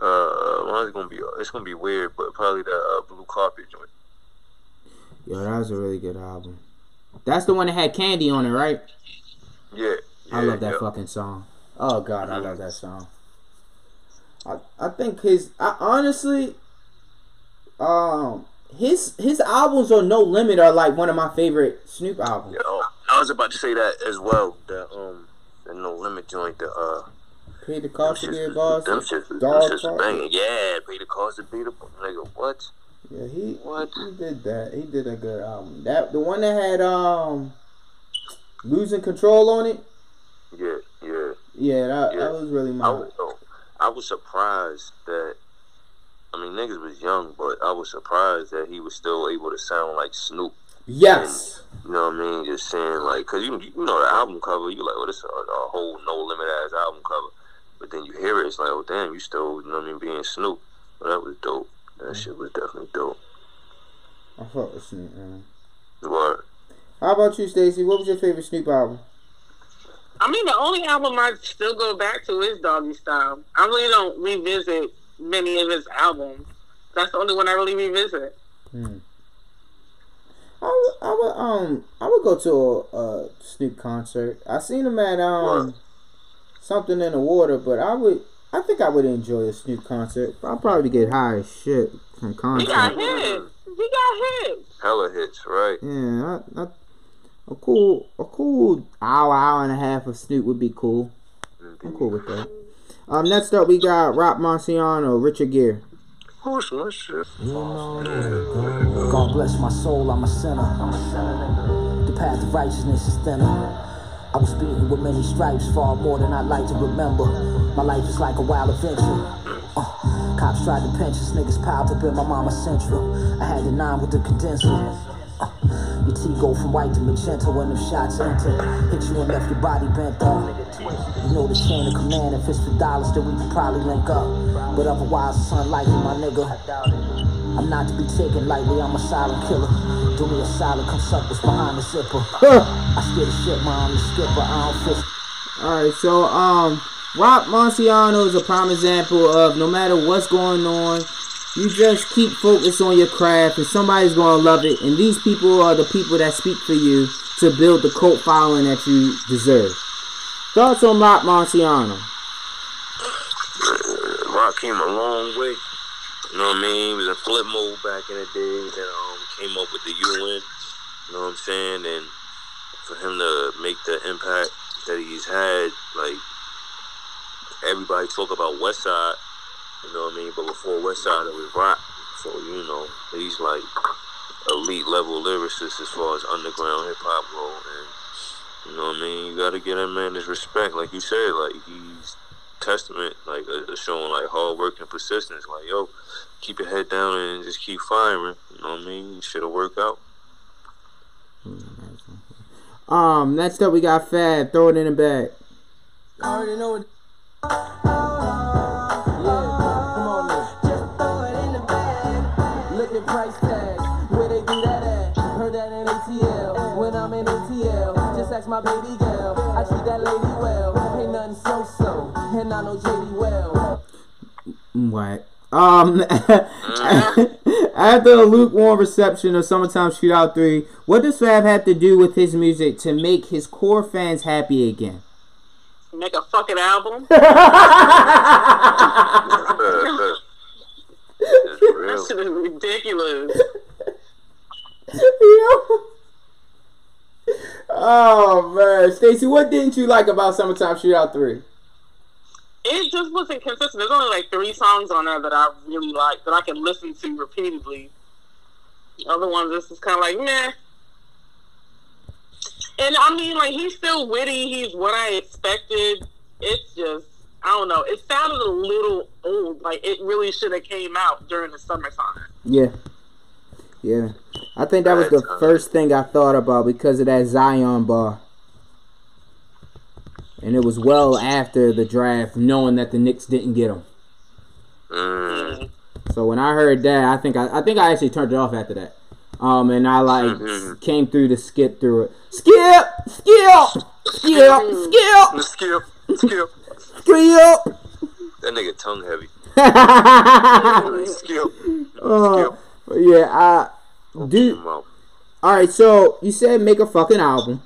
Speaker 2: Uh, mine's gonna be. It's gonna be weird, but probably the uh, blue carpet joint.
Speaker 1: Yo, that was a really good album. That's the one that had Candy on it, right?
Speaker 2: Yeah. yeah
Speaker 1: I love that
Speaker 2: yeah.
Speaker 1: fucking song. Oh God, I love that song. I I think his I honestly, um, his his albums on No Limit are like one of my favorite Snoop albums.
Speaker 2: Oh, I was about to say that as well. The um, the no limit joint. The uh,
Speaker 1: Pay the cost to be a boss.
Speaker 2: them shits, them
Speaker 1: Dog
Speaker 2: shits
Speaker 1: Park.
Speaker 2: banging. Yeah, pay the cost to be the nigga. What?
Speaker 1: Yeah, he
Speaker 2: What?
Speaker 1: he did that. He did a good album. That the one that had um, losing control on it.
Speaker 2: Yeah, yeah.
Speaker 1: Yeah, that,
Speaker 2: Yeah.
Speaker 1: that was really
Speaker 2: I
Speaker 1: my.
Speaker 2: was, oh, I was surprised that. I mean, niggas was young, but I was surprised that he was still able to sound like Snoop.
Speaker 1: Yes.
Speaker 2: You know what I mean? Just saying like, cause you you know the album cover, you're like, well, this is a, a whole no limit ass album cover. But then you hear it, it's like, oh damn, you still, you know what I mean, being Snoop. But that was dope. That mm. shit was definitely dope.
Speaker 1: I fuck with Snoop, man.
Speaker 2: Word.
Speaker 1: How about you, Stacy? What was your favorite Snoop album?
Speaker 3: I mean, the only album I still go back to is Doggy Style. I really don't revisit many of his albums. That's the only one I really revisit.
Speaker 1: Hmm. I would, I would, um, I would go to a, a Snoop concert. I seen him at um,
Speaker 2: What?
Speaker 1: something in the water, but I would, I think I would enjoy a Snoop concert. I'll probably get high as shit from
Speaker 3: He got
Speaker 1: concert.
Speaker 3: hits. He got hits.
Speaker 2: Hella hits, right?
Speaker 1: Yeah, I, I, a cool, a cool hour, hour and a half of Snoop would be cool. I'm cool with that. Um, next up we got Rock Marciano, Richard Gere.
Speaker 2: Who's my shit?
Speaker 9: God bless my soul, I'm a sinner. The path of righteousness is thinner. I was beaten with many stripes, far more than I'd like to remember. My life is like a wild adventure. Uh, cops tried to pinch us, niggas piled up in my mama's central. I had the nine with the condenser. Your T go from white to magenta when them shots enter. Hit you and left your body bent up. You know the chain of command. If it's for dollars, then we could probably link up. But otherwise, it's unlikely, my nigga. I'm not to be taken lightly, I'm a silent killer. Do me a solid, come suck what's behind the zipper. I steer the ship, man, I'm the skipper, I don't fish.
Speaker 1: All right, so um, Rock Marciano is a prime example of no matter what's going on, you just keep focused on your craft, and somebody's gonna love it. And these people are the people that speak for you to build the cult following that you deserve. Thoughts on Rock Marciano?
Speaker 2: Rock came a long way. You know what I mean? He was in Flipmode back in the day. Then um, came up with the UN. You know what I'm saying? And for him to make the impact that he's had, like everybody talk about Westside. You know what I mean? But before Westside, it was Rock. So you know, he's like elite level lyricist as far as underground hip hop go. And you know what I mean? You gotta get that man his respect. Like you said, like he's testament, like uh, showing like hard work and persistence. Like yo, keep your head down and just keep firing. You know what I mean? Shit'll work out.
Speaker 1: Um, next up we got Fab. Throw it in the bag.
Speaker 9: I already know what. Yeah, price tags, where they do that at? Heard that in ATL, when I'm in ATL. Just ask my baby girl, I treat that lady well. Ain't nothing so-so, and I know JD well.
Speaker 1: What? Um, after a lukewarm reception of Summertime Shootout 3, what does Fab have to do with his music to make his core fans happy again?
Speaker 3: Make a fucking album.
Speaker 2: That's
Speaker 3: That shit is ridiculous.
Speaker 1: oh man, Stacy, what didn't you like about Summertime Shootout 3?
Speaker 3: It just wasn't consistent. There's only like three songs on there that I really like that I can listen to repeatedly. The other ones, this is kind of like meh. And I mean, like he's still witty. He's what I expected. It's just I don't know. It sounded a little old. Like it really should have came out during the summertime.
Speaker 1: Yeah. Yeah. I think that was the first thing I thought about because of that Zion bar. And it was well after the draft, knowing that the Knicks didn't get him.
Speaker 2: Mm.
Speaker 1: So when I heard that, I think I, I think I actually turned it off after that. Um, and I like
Speaker 2: Mhm.
Speaker 1: came through to skip through it. Skip, skip, skip, skip,
Speaker 2: Skip, skip.
Speaker 1: Skip.
Speaker 2: That nigga tongue heavy.
Speaker 1: uh,
Speaker 2: Skip.
Speaker 1: but yeah, I do. All right, so you said make a fucking album,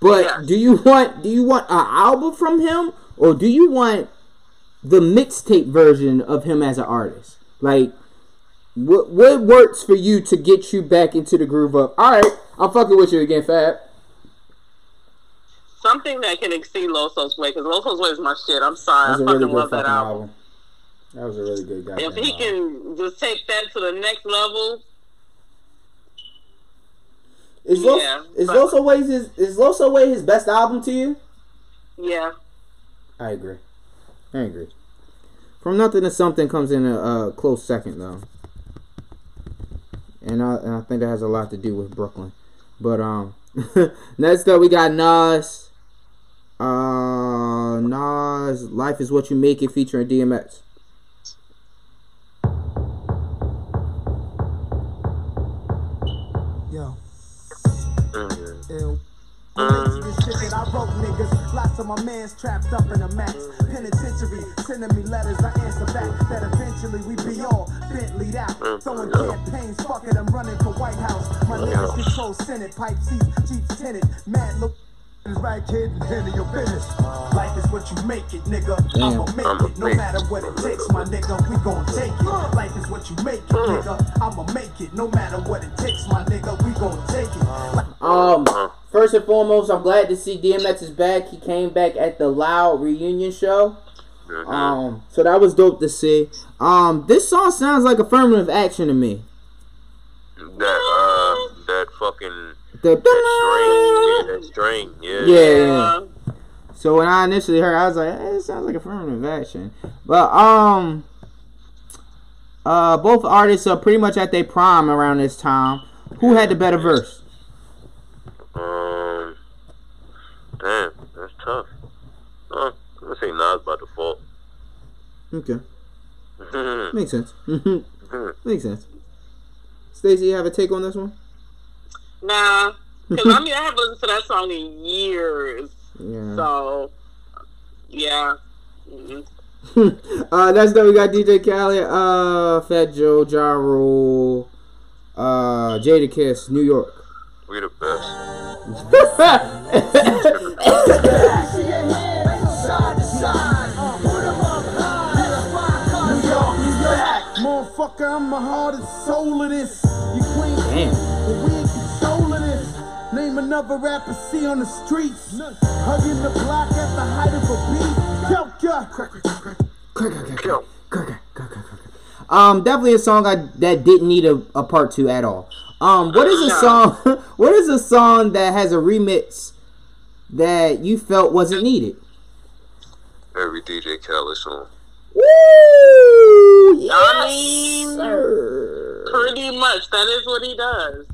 Speaker 1: but
Speaker 3: Yeah.
Speaker 1: do you want do you want an album from him or do you want the mixtape version of him as an artist? Like, what what works for you to get you back into the groove of? All right, I'm fucking with you again, Fab.
Speaker 3: Something that can exceed Loso's way because Loso's way is my shit. I'm sorry, I fucking
Speaker 1: really
Speaker 3: love that album.
Speaker 1: album. That was a really good guy.
Speaker 3: If he can just take that to the next level,
Speaker 1: is Los,
Speaker 3: yeah,
Speaker 1: is Loso Way his is Loso Way his best album to you?
Speaker 3: yeah.
Speaker 1: I agree. I agree. From nothing to something comes in a, a close second though, and I and I think that has a lot to do with Brooklyn. But um, next up we got Nas. Uh, Nas, "Life Is What You Make It" featuring DMX.
Speaker 7: Yo,
Speaker 2: Mm.
Speaker 7: ill.
Speaker 2: Mm.
Speaker 7: This shit that I wrote, niggas. Lots of my mans trapped up in a max penitentiary, sending me letters. I answer back that eventually we be all Bentleyed out, throwing campaigns. Fuck it, I'm running for White House. My niggas control Senate, pipe seats, Jeeps tinted. Mad look. Is right, kid, and handle your business. Life is what you make it, nigga. I'ma make
Speaker 2: I'ma
Speaker 7: it, no
Speaker 2: make
Speaker 7: matter what it takes, my nigga. We gon' take it. Life is what you make it, nigga. I'ma make it, no matter what it takes, my nigga. We gon' take it.
Speaker 1: Um, first and foremost, I'm glad to see DMX is back. He came back at the Loud reunion show.
Speaker 2: Mhm.
Speaker 1: Um, so that was dope to see. Um, this song sounds like affirmative action to me.
Speaker 2: that uh, that fucking
Speaker 1: The
Speaker 2: that string, yeah, that string, yeah.
Speaker 1: yeah, yeah. So when I initially heard, I was like, eh, "It sounds like affirmative action." But um, uh, both artists are pretty much at their prime around this time. Who had the better verse?
Speaker 2: Um, damn, that's tough. Uh, I'm gonna say Nas by default.
Speaker 1: Okay, makes sense. makes sense. Stacey, you have a take on this one?
Speaker 3: Nah, because I mean I haven't listened to that song in years.
Speaker 1: Yeah.
Speaker 3: So, yeah. Mm.
Speaker 1: uh, that's dope. We got DJ Khaled, uh, Fat Joe, Ja Rule, uh, Jadakiss, New York.
Speaker 2: we the best.
Speaker 7: Motherfucker, I'm the heart and soul of this. You claim
Speaker 1: Damn.
Speaker 7: Name another rapper see on the streets. Hugging the block at the height of a beat. Yo,
Speaker 2: Yo,
Speaker 1: Um, definitely a song I, that didn't need a, a part two at all. Um, what is a song? what is a song that has a remix that you felt wasn't needed?
Speaker 2: every DJ Khaled song.
Speaker 1: Woo! Yes,
Speaker 3: I mean,
Speaker 1: sir.
Speaker 3: Pretty much, that is what he does.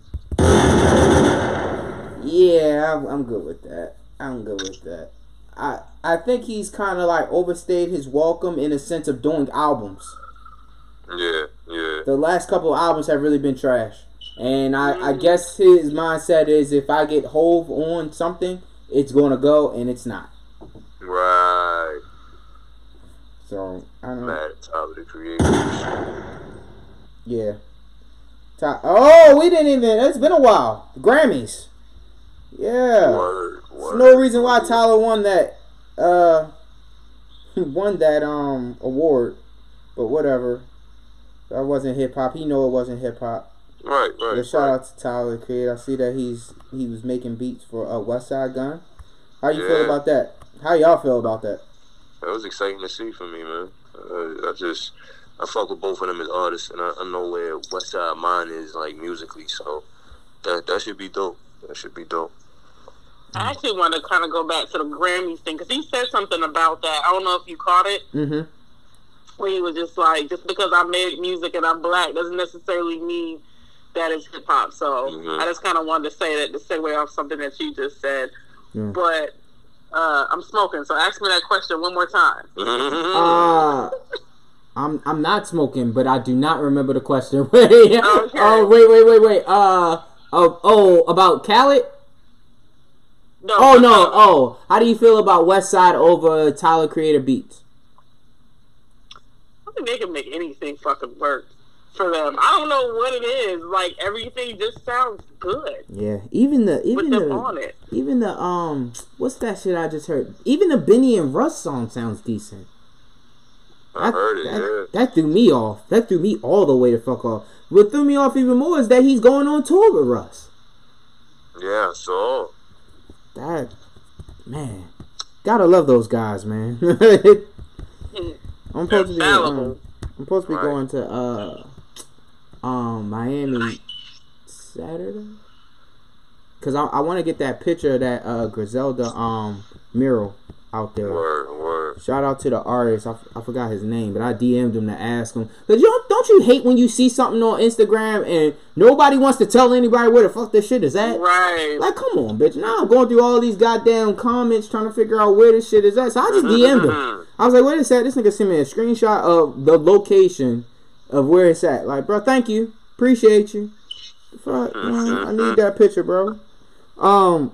Speaker 1: Yeah, I'm, I'm good with that. I'm good with that. I I think he's kind of like overstayed his welcome in a sense of doing albums.
Speaker 2: Yeah, yeah.
Speaker 1: The last couple of albums have really been trash, and I I mm-hmm. guess his mindset is if I get Hove on something, it's gonna go, and it's not.
Speaker 2: Right.
Speaker 1: So I don't know.
Speaker 2: Mad at Tyler the Creator.
Speaker 1: Yeah. Ti- Oh, we didn't even. It's been a while. Grammys. Yeah.
Speaker 2: Word,
Speaker 1: There's
Speaker 2: word.
Speaker 1: no reason why Tyler won that. Uh, won that um award, but whatever. That wasn't hip hop. He know it wasn't hip hop.
Speaker 2: Right, right.
Speaker 1: But shout
Speaker 2: right.
Speaker 1: out to Tyler the Creator. I see that he's he was making beats for uh, Westside Gunn. How you feel about that? How y'all feel about that?
Speaker 2: That was exciting to see for me, man. Uh, I just, I fuck with both of them as artists, and I, I know where West Side Mine is like musically, so that that should be dope. That should be dope.
Speaker 3: I actually want to kind of go back to the Grammys thing because he said something about that. I don't know if you caught it,
Speaker 1: Mm-hmm.
Speaker 3: where he was just like, just because I made music and I'm black doesn't necessarily mean that it's hip hop. So
Speaker 2: Mhm.
Speaker 3: I just kind of wanted to say that to segue off something that you just said.
Speaker 1: Yeah.
Speaker 3: But uh, I'm smoking, so ask me that question one more time.
Speaker 1: Uh, I'm I'm not smoking, but I do not remember the question. wait,
Speaker 3: Okay.
Speaker 1: oh wait, wait, wait, wait. Uh, oh, oh, about Khaled.
Speaker 3: No,
Speaker 1: Oh no, oh, how do you feel about Westside over Tyler Creator Beats?
Speaker 3: I think they can make anything fucking work for them. I don't know what it is. Like everything just sounds good
Speaker 1: Yeah, even the even the
Speaker 3: it.
Speaker 1: even the um, what's that shit I just heard? Even the Benny and Russ song sounds decent.
Speaker 2: I heard it.
Speaker 1: that,
Speaker 2: Yeah.
Speaker 1: that threw me off. That threw me all the way to fuck off. What threw me off even more is that he's going on tour with Russ.
Speaker 2: Yeah. So
Speaker 1: That man, gotta love those guys, man. I'm supposed to be. Um, I'm supposed to be
Speaker 2: Right.
Speaker 1: going to uh, um, Miami Saturday. Cause I, I want to get that picture of that uh Griselda um mural out there.
Speaker 2: word, word.
Speaker 1: Shout out to the artist. I, f- I forgot his name, but I DM'd him to ask him. Cause you don't, don't you hate when you see something on Instagram and nobody wants to tell anybody where the fuck this shit is at?
Speaker 3: Right.
Speaker 1: Like, come on, bitch. Now I'm going through all these goddamn comments trying to figure out where this shit is at. So I just DM'd him. I was like, wait a sec. This nigga sent me a screenshot of the location of where it's at. Like, bro, thank you. Appreciate you. Fuck, man, I need that picture, bro. Um,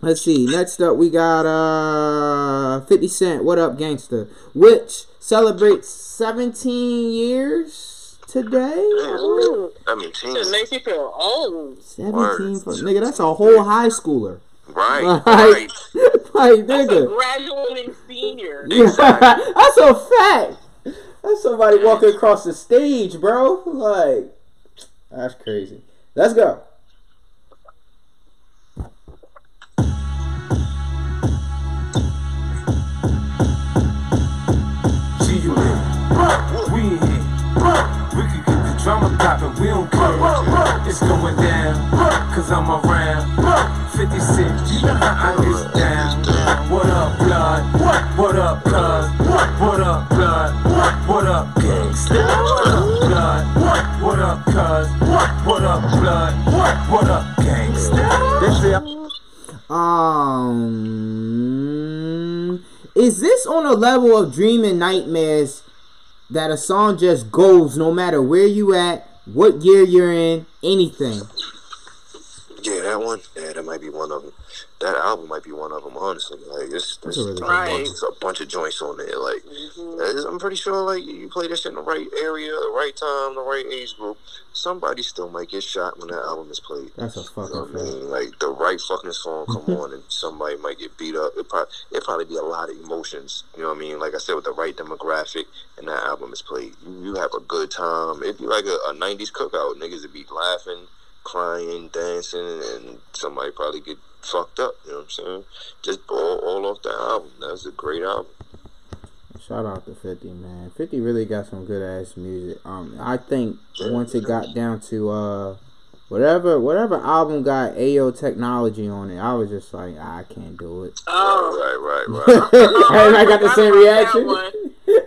Speaker 1: let's see. Next up, we got uh 50 Cent. What up, gangster? Which celebrates 17 years today.
Speaker 3: Ooh,
Speaker 2: Seventeen.
Speaker 3: it makes you feel old.
Speaker 1: 17
Speaker 2: Word.
Speaker 1: for nigga. That's a whole high schooler.
Speaker 2: Right.
Speaker 1: Like,
Speaker 2: Right.
Speaker 1: like
Speaker 3: That's a
Speaker 1: nigga.
Speaker 3: graduating senior.
Speaker 1: That's a fact. That's somebody walking across the stage, bro. Like, that's crazy. Let's go.
Speaker 10: It's going down, cause I'm around. 50 Cent, you know how I get down. What up, blood? What up, cuz? What up, blood? What up, gangsta? What up, blood? What up, cuz? What up, blood? What up, gangsta?
Speaker 1: Um, is this on a level of dreaming nightmares that a song just goes no matter where you at, what year you're in, anything?
Speaker 2: Yeah, that one. Yeah, that might be one of them. That album might be one of them. Honestly, like it's,
Speaker 1: That's
Speaker 2: it's
Speaker 1: a really
Speaker 2: a,
Speaker 1: good
Speaker 3: Right.
Speaker 2: bunch, it's a bunch of joints on there. Like mm-hmm. it's- I'm pretty sure, like you play this in the right area, the right time, the right age group. Somebody still might get shot when that album is played.
Speaker 1: That's a
Speaker 2: You know
Speaker 1: fucking
Speaker 2: what I mean? Like the right fucking song come on and somebody might get beat up. It probably it probably be a lot of emotions. You know what I mean? Like I said, with the right demographic and that album is played, you, you have a good time. It'd be like a, a '90s cookout. Niggas would be laughing, crying, dancing, and somebody probably get fucked up. You know what I'm saying? Just all, all off the album. That's a great album.
Speaker 1: Shout out to 50, man. 50 really got some good ass music. Um, I think once it got down to uh, whatever whatever album got Ayo Technology on it, I was just like, ah, I can't do it.
Speaker 3: Oh,
Speaker 2: Right, right, right.
Speaker 1: I got the same reaction.
Speaker 3: one.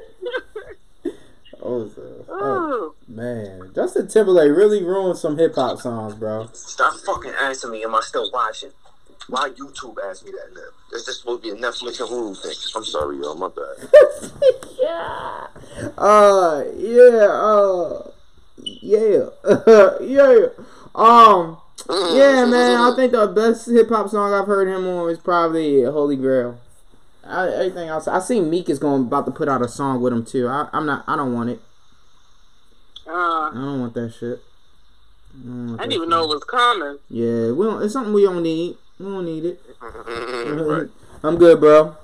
Speaker 1: Oh, so- oh,
Speaker 3: Ooh.
Speaker 1: man, Justin Timberlake really ruined some hip hop songs, bro.
Speaker 2: Stop fucking asking me, am I still watching? Why YouTube asked me that now? This is supposed to be a Netflix and Hulu thing. I'm sorry, y'all. My bad.
Speaker 1: yeah. Uh, yeah. Uh, yeah. yeah. Um. Yeah, man. I think the best hip hop song I've heard him on is probably Holy Grail. I, everything else, I see Meek is going about to put out a song with him too. I, I'm not. I don't want it.
Speaker 3: Uh,
Speaker 1: I don't want that shit. I, want
Speaker 3: I didn't even
Speaker 1: shit.
Speaker 3: know it was coming.
Speaker 1: Yeah, we don't. It's something we don't need. We don't need it.
Speaker 2: right.
Speaker 1: I'm good, bro.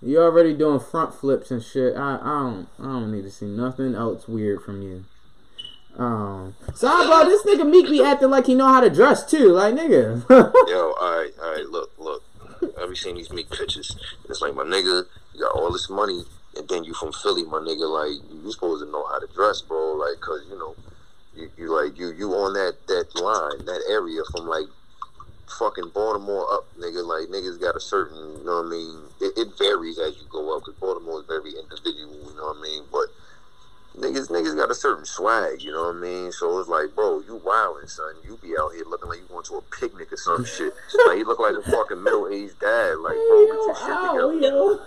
Speaker 1: You already doing front flips and shit. I, I don't I don't need to see nothing else weird from you. Um, sorry, bro. This nigga Meek be acting like he know how to dress too. Like nigga.
Speaker 2: Yo, alright, alright, look, look. Have you seen these Meek pictures? It's like, my nigga, you got all this money, and then you from Philly, my nigga. Like, you supposed to know how to dress, bro. Like, cause you know, you, you like you you on that that line, that area from like fucking Baltimore up, nigga. Like niggas got a certain, you know what I mean. It, it varies as you go up because Baltimore is very individual, you know what I mean. But niggas, niggas got a certain swag, you know what I mean. So it's like, bro, you wildin', son. You be out here looking like you going to a picnic or some shit. Like you look like a fucking middle aged dad. Like, bro, get your shit together.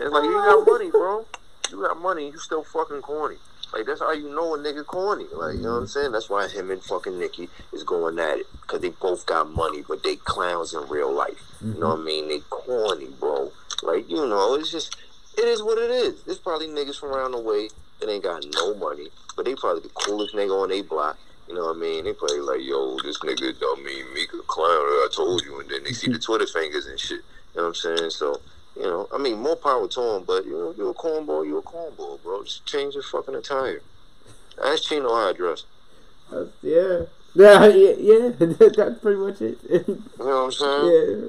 Speaker 2: It's like you got money, bro. You got money. You still fucking corny. Like that's how you know a nigga corny. Like you know what I'm saying. That's why him and fucking Nicki is going at it because they both got money, but they clowns in real life. You know what I mean? They corny, bro. Like you know, it's just it is what it is. There's probably niggas from around the way that ain't got no money, but they probably the coolest nigga on their block. You know what I mean? They probably like, yo, this nigga, I mean, Mika clown. I told you, and then they see the Twitter fingers and shit. You know what I'm saying? So. You know, I mean, more power to him, but you know, you're a cornball, you're a cornball, bro. Just change your fucking attire. Ask Chino how I dress.
Speaker 1: That's- yeah. Yeah, yeah, yeah. That's pretty much it.
Speaker 2: You know what I'm saying?
Speaker 1: yeah.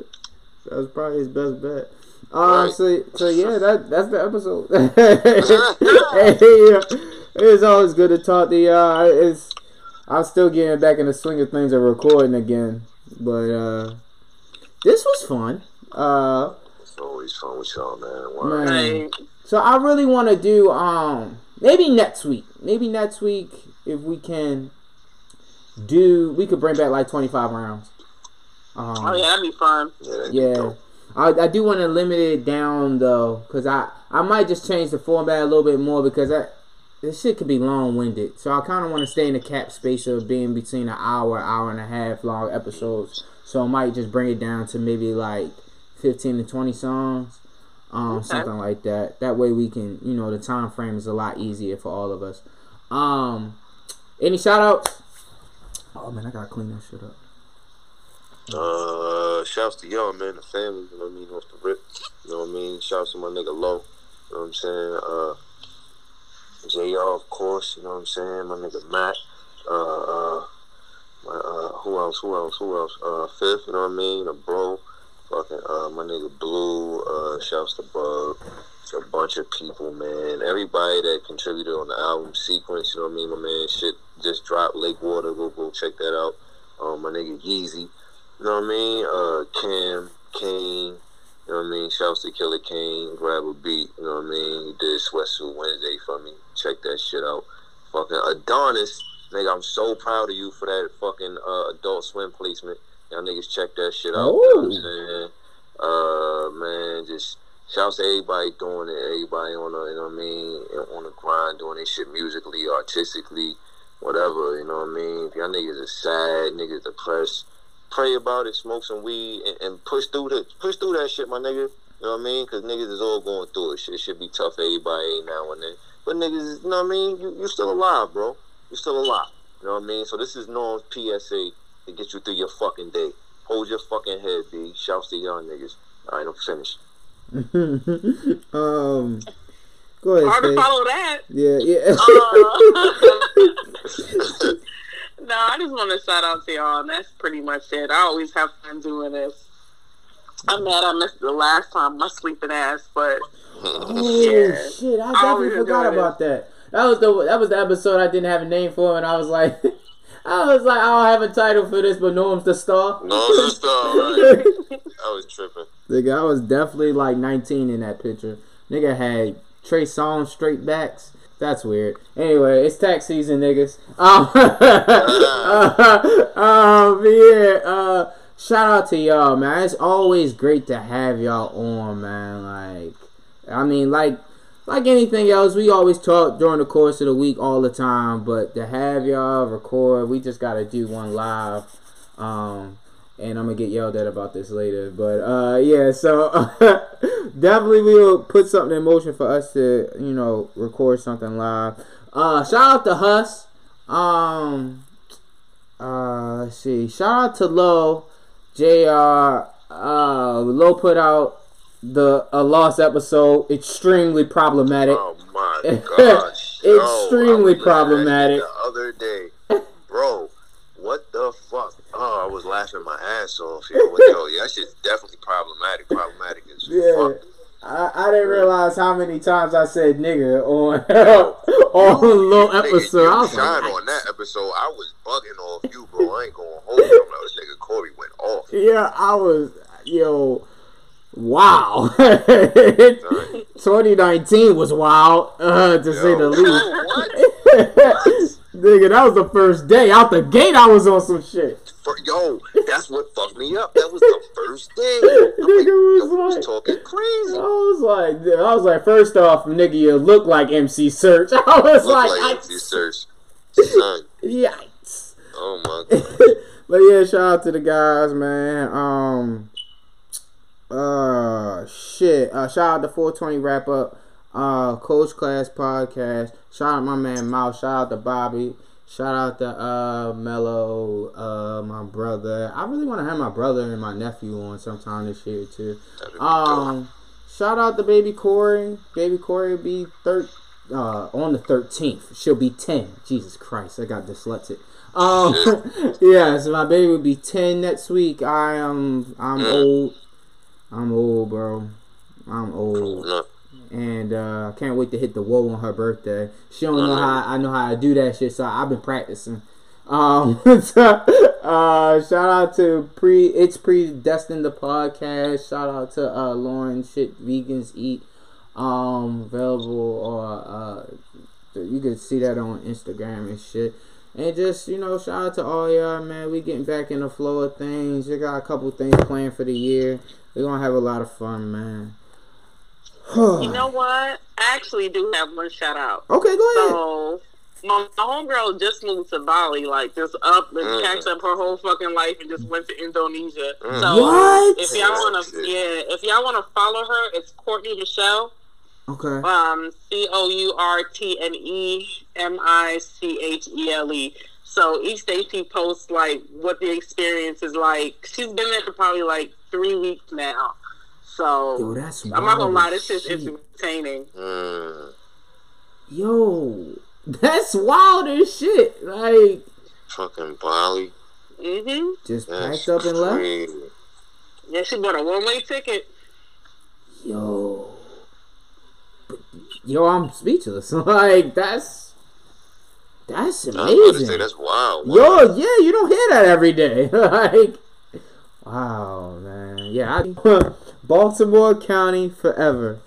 Speaker 1: That was probably his best bet. Uh,
Speaker 2: Right.
Speaker 1: so, so yeah, that that's the episode. hey, yeah. It's always good to talk to y'all. It's I'm still getting back in the swing of things and recording again, but uh, this was fun. Uh,
Speaker 2: always fun with y'all, man. Why?
Speaker 1: man. So I really want to do um maybe next week. Maybe next week if we can do we could bring back like 25 rounds. Um,
Speaker 3: oh yeah, that'd be fun.
Speaker 2: Yeah,
Speaker 1: yeah. I, I do want to limit it down though cuz I I might just change the format a little bit more because I this shit could be long winded. So I kind of want to stay in the cap space of being between an hour, hour and a half long episodes. So I might just bring it down to maybe like 15 to 20 songs. Um,
Speaker 3: Okay.
Speaker 1: something like that. That way we can, you know, the time frame is a lot easier for all of us. Um, any shout outs? Oh man, I gotta clean that shit up.
Speaker 2: Uh, shouts to y'all, man, the family, you know what I mean, off the rip. You know what I mean? Shouts to my nigga Low. You know what I'm saying? Uh, JR, of course, you know what I'm saying? My nigga Matt. Uh, uh, my, uh, who else? Who else? Who else? Uh, Fifth, you know what I mean? A bro. Fucking, uh, my nigga Blue. Uh, shouts to Bug. A bunch of people, man. Everybody that contributed on the album sequence, you know what I mean? My man, shit just dropped Lake Water. Go, go check that out. Um, my nigga Yeezy. You know what I mean? Uh, Cam, Kane, you know what I mean? Shouts to Killer Kane, grab a beat, you know what I mean? He did Sweatsuit Wednesday for me. Check that shit out. Fucking Adonis, nigga, I'm so proud of you for that fucking uh, adult swim placement. Y'all niggas check that shit out. You know what I'm saying? Uh, man, just shouts to everybody doing it. Everybody on the, you know what I mean? On the grind, doing their shit musically, artistically, whatever, you know what I mean? If y'all niggas are sad, niggas depressed, pray about it, smoke some weed, and, and push through the push through that shit, my nigga. You know what I mean? Because niggas is all going through it. Shit should be tough for everybody now and then. But niggas, you know what I mean? You you still alive, bro. You still alive. You know what I mean? So this is Norm's PSA to get you through your fucking day. Hold your fucking head, B. Shouts to y'all niggas. All right, I'm finished.
Speaker 1: um, go ahead.
Speaker 3: Hard to follow that.
Speaker 1: Yeah, yeah.
Speaker 3: Uh, no, I just want to shout out to y'all, and that's pretty much it. I always have fun doing this. I'm mad I missed the last time, my sleeping ass, but
Speaker 1: Oh
Speaker 3: Yeah.
Speaker 1: shit! I
Speaker 3: I
Speaker 1: definitely
Speaker 3: always
Speaker 1: forgot
Speaker 3: enjoy
Speaker 1: about that. That was the that was the episode I didn't have a name for, and I was like, I was like, I don't have a title for this, but Norm's the star.
Speaker 2: Norm's the star, right? I was tripping.
Speaker 1: Nigga, I was definitely like 19 in that picture. Nigga had Trey Songz straight backs. That's weird. Anyway, it's tax season, niggas. Um, um, yeah. Uh, shout out to y'all, man. It's always great to have y'all on, man. Like, I mean, like, like anything else, we always talk during the course of the week all the time. But to have y'all record, we just gotta do one live. Um, and I'm gonna get yelled at about this later. But uh, yeah, so definitely we'll put something in motion for us to, you know, record something live. Uh, shout out to Huss. Um, uh, let's see. Shout out to Low, Jr. Uh, Low put out the a lost episode. Extremely problematic.
Speaker 2: Oh my gosh.
Speaker 1: Extremely
Speaker 2: was looking at it
Speaker 1: problematic.
Speaker 2: The other day, bro, what the fuck? Oh, I was laughing my ass off. Yo, What- yo yeah, that shit's definitely problematic. Problematic as
Speaker 1: Yeah.
Speaker 2: fuck.
Speaker 1: I, I didn't realize how many times I said nigga on on a little episode.
Speaker 2: you
Speaker 1: I was
Speaker 2: shine
Speaker 1: like,
Speaker 2: on that episode. I was bugging off you, bro. I ain't gonna hold you. I'm like, this nigga Corey went off.
Speaker 1: Yeah, I was yo, wow. 2019 was wild, uh, to say the least. Nigga, that was the first day out the gate. I was on some shit.
Speaker 2: For, yo, that's what fucked me up. That was the first day. I'm like,
Speaker 1: Nigga was
Speaker 2: yo, he was talking crazy.
Speaker 1: I was like, I was like, first off, nigga, you look like MC Serch. I was like,
Speaker 2: like
Speaker 1: I,
Speaker 2: MC Serch. Son.
Speaker 1: yikes.
Speaker 2: Oh my god.
Speaker 1: but yeah, shout out to the guys, man. Um, uh, shit. Uh, shout out to 420 wrap up. Uh, Coach Class podcast. Shout out my man Mouse. Shout out to Bobby. Shout out to uh Mello, uh my brother. I really want to have my brother and my nephew on sometime this year too. Um, shout out to baby Corey. Baby Corey will be thir- uh on the thirteenth. She'll be ten. Jesus Christ, I got dyslexic. Um, yeah, so my baby will be ten next week. I am I'm old. I'm old, bro. I'm old,
Speaker 2: No.
Speaker 1: and uh, I can't wait to hit the whoa on her birthday. She don't know how I know how to do that shit, so I've been practicing. Um, so, uh, shout out to pre it's predestined the podcast. Shout out to uh Lauren shit vegans eat. Um, available or uh, you can see that on Instagram and shit. And just you know, shout out to all y'all, man. We getting back in the flow of things. We got a couple things planned for the year. We're gonna have a lot of fun, man.
Speaker 3: You know what? I actually do have one shout out.
Speaker 1: Okay, go ahead.
Speaker 3: So my, my homegirl just moved to Bali, like just up and
Speaker 2: Mm.
Speaker 3: packed up her whole fucking life and just went to Indonesia.
Speaker 2: Mm.
Speaker 3: So
Speaker 1: What?
Speaker 3: if y'all wanna yeah, if y'all wanna follow her, it's Courtney Michelle.
Speaker 1: Okay.
Speaker 3: Um C O U R T N E M I C H E L E. So each day she posts like what the experience is like. She's been there for probably like three weeks now. So
Speaker 1: Yo, that's
Speaker 3: I'm not gonna lie, this shit is entertaining.
Speaker 2: Mm.
Speaker 1: Yo, that's wild as shit. Like,
Speaker 2: Fucking Bali.
Speaker 3: hmm
Speaker 1: just
Speaker 2: That's
Speaker 1: packed up and left.
Speaker 3: Yeah, she bought a one way ticket.
Speaker 1: Yo, But- yo, I'm speechless. like, that's that's
Speaker 2: I was about to say
Speaker 1: amazing.
Speaker 2: that's wild.
Speaker 1: Yo, yeah, you don't hear that every day. like, wow, man. Yeah, I, Baltimore County forever.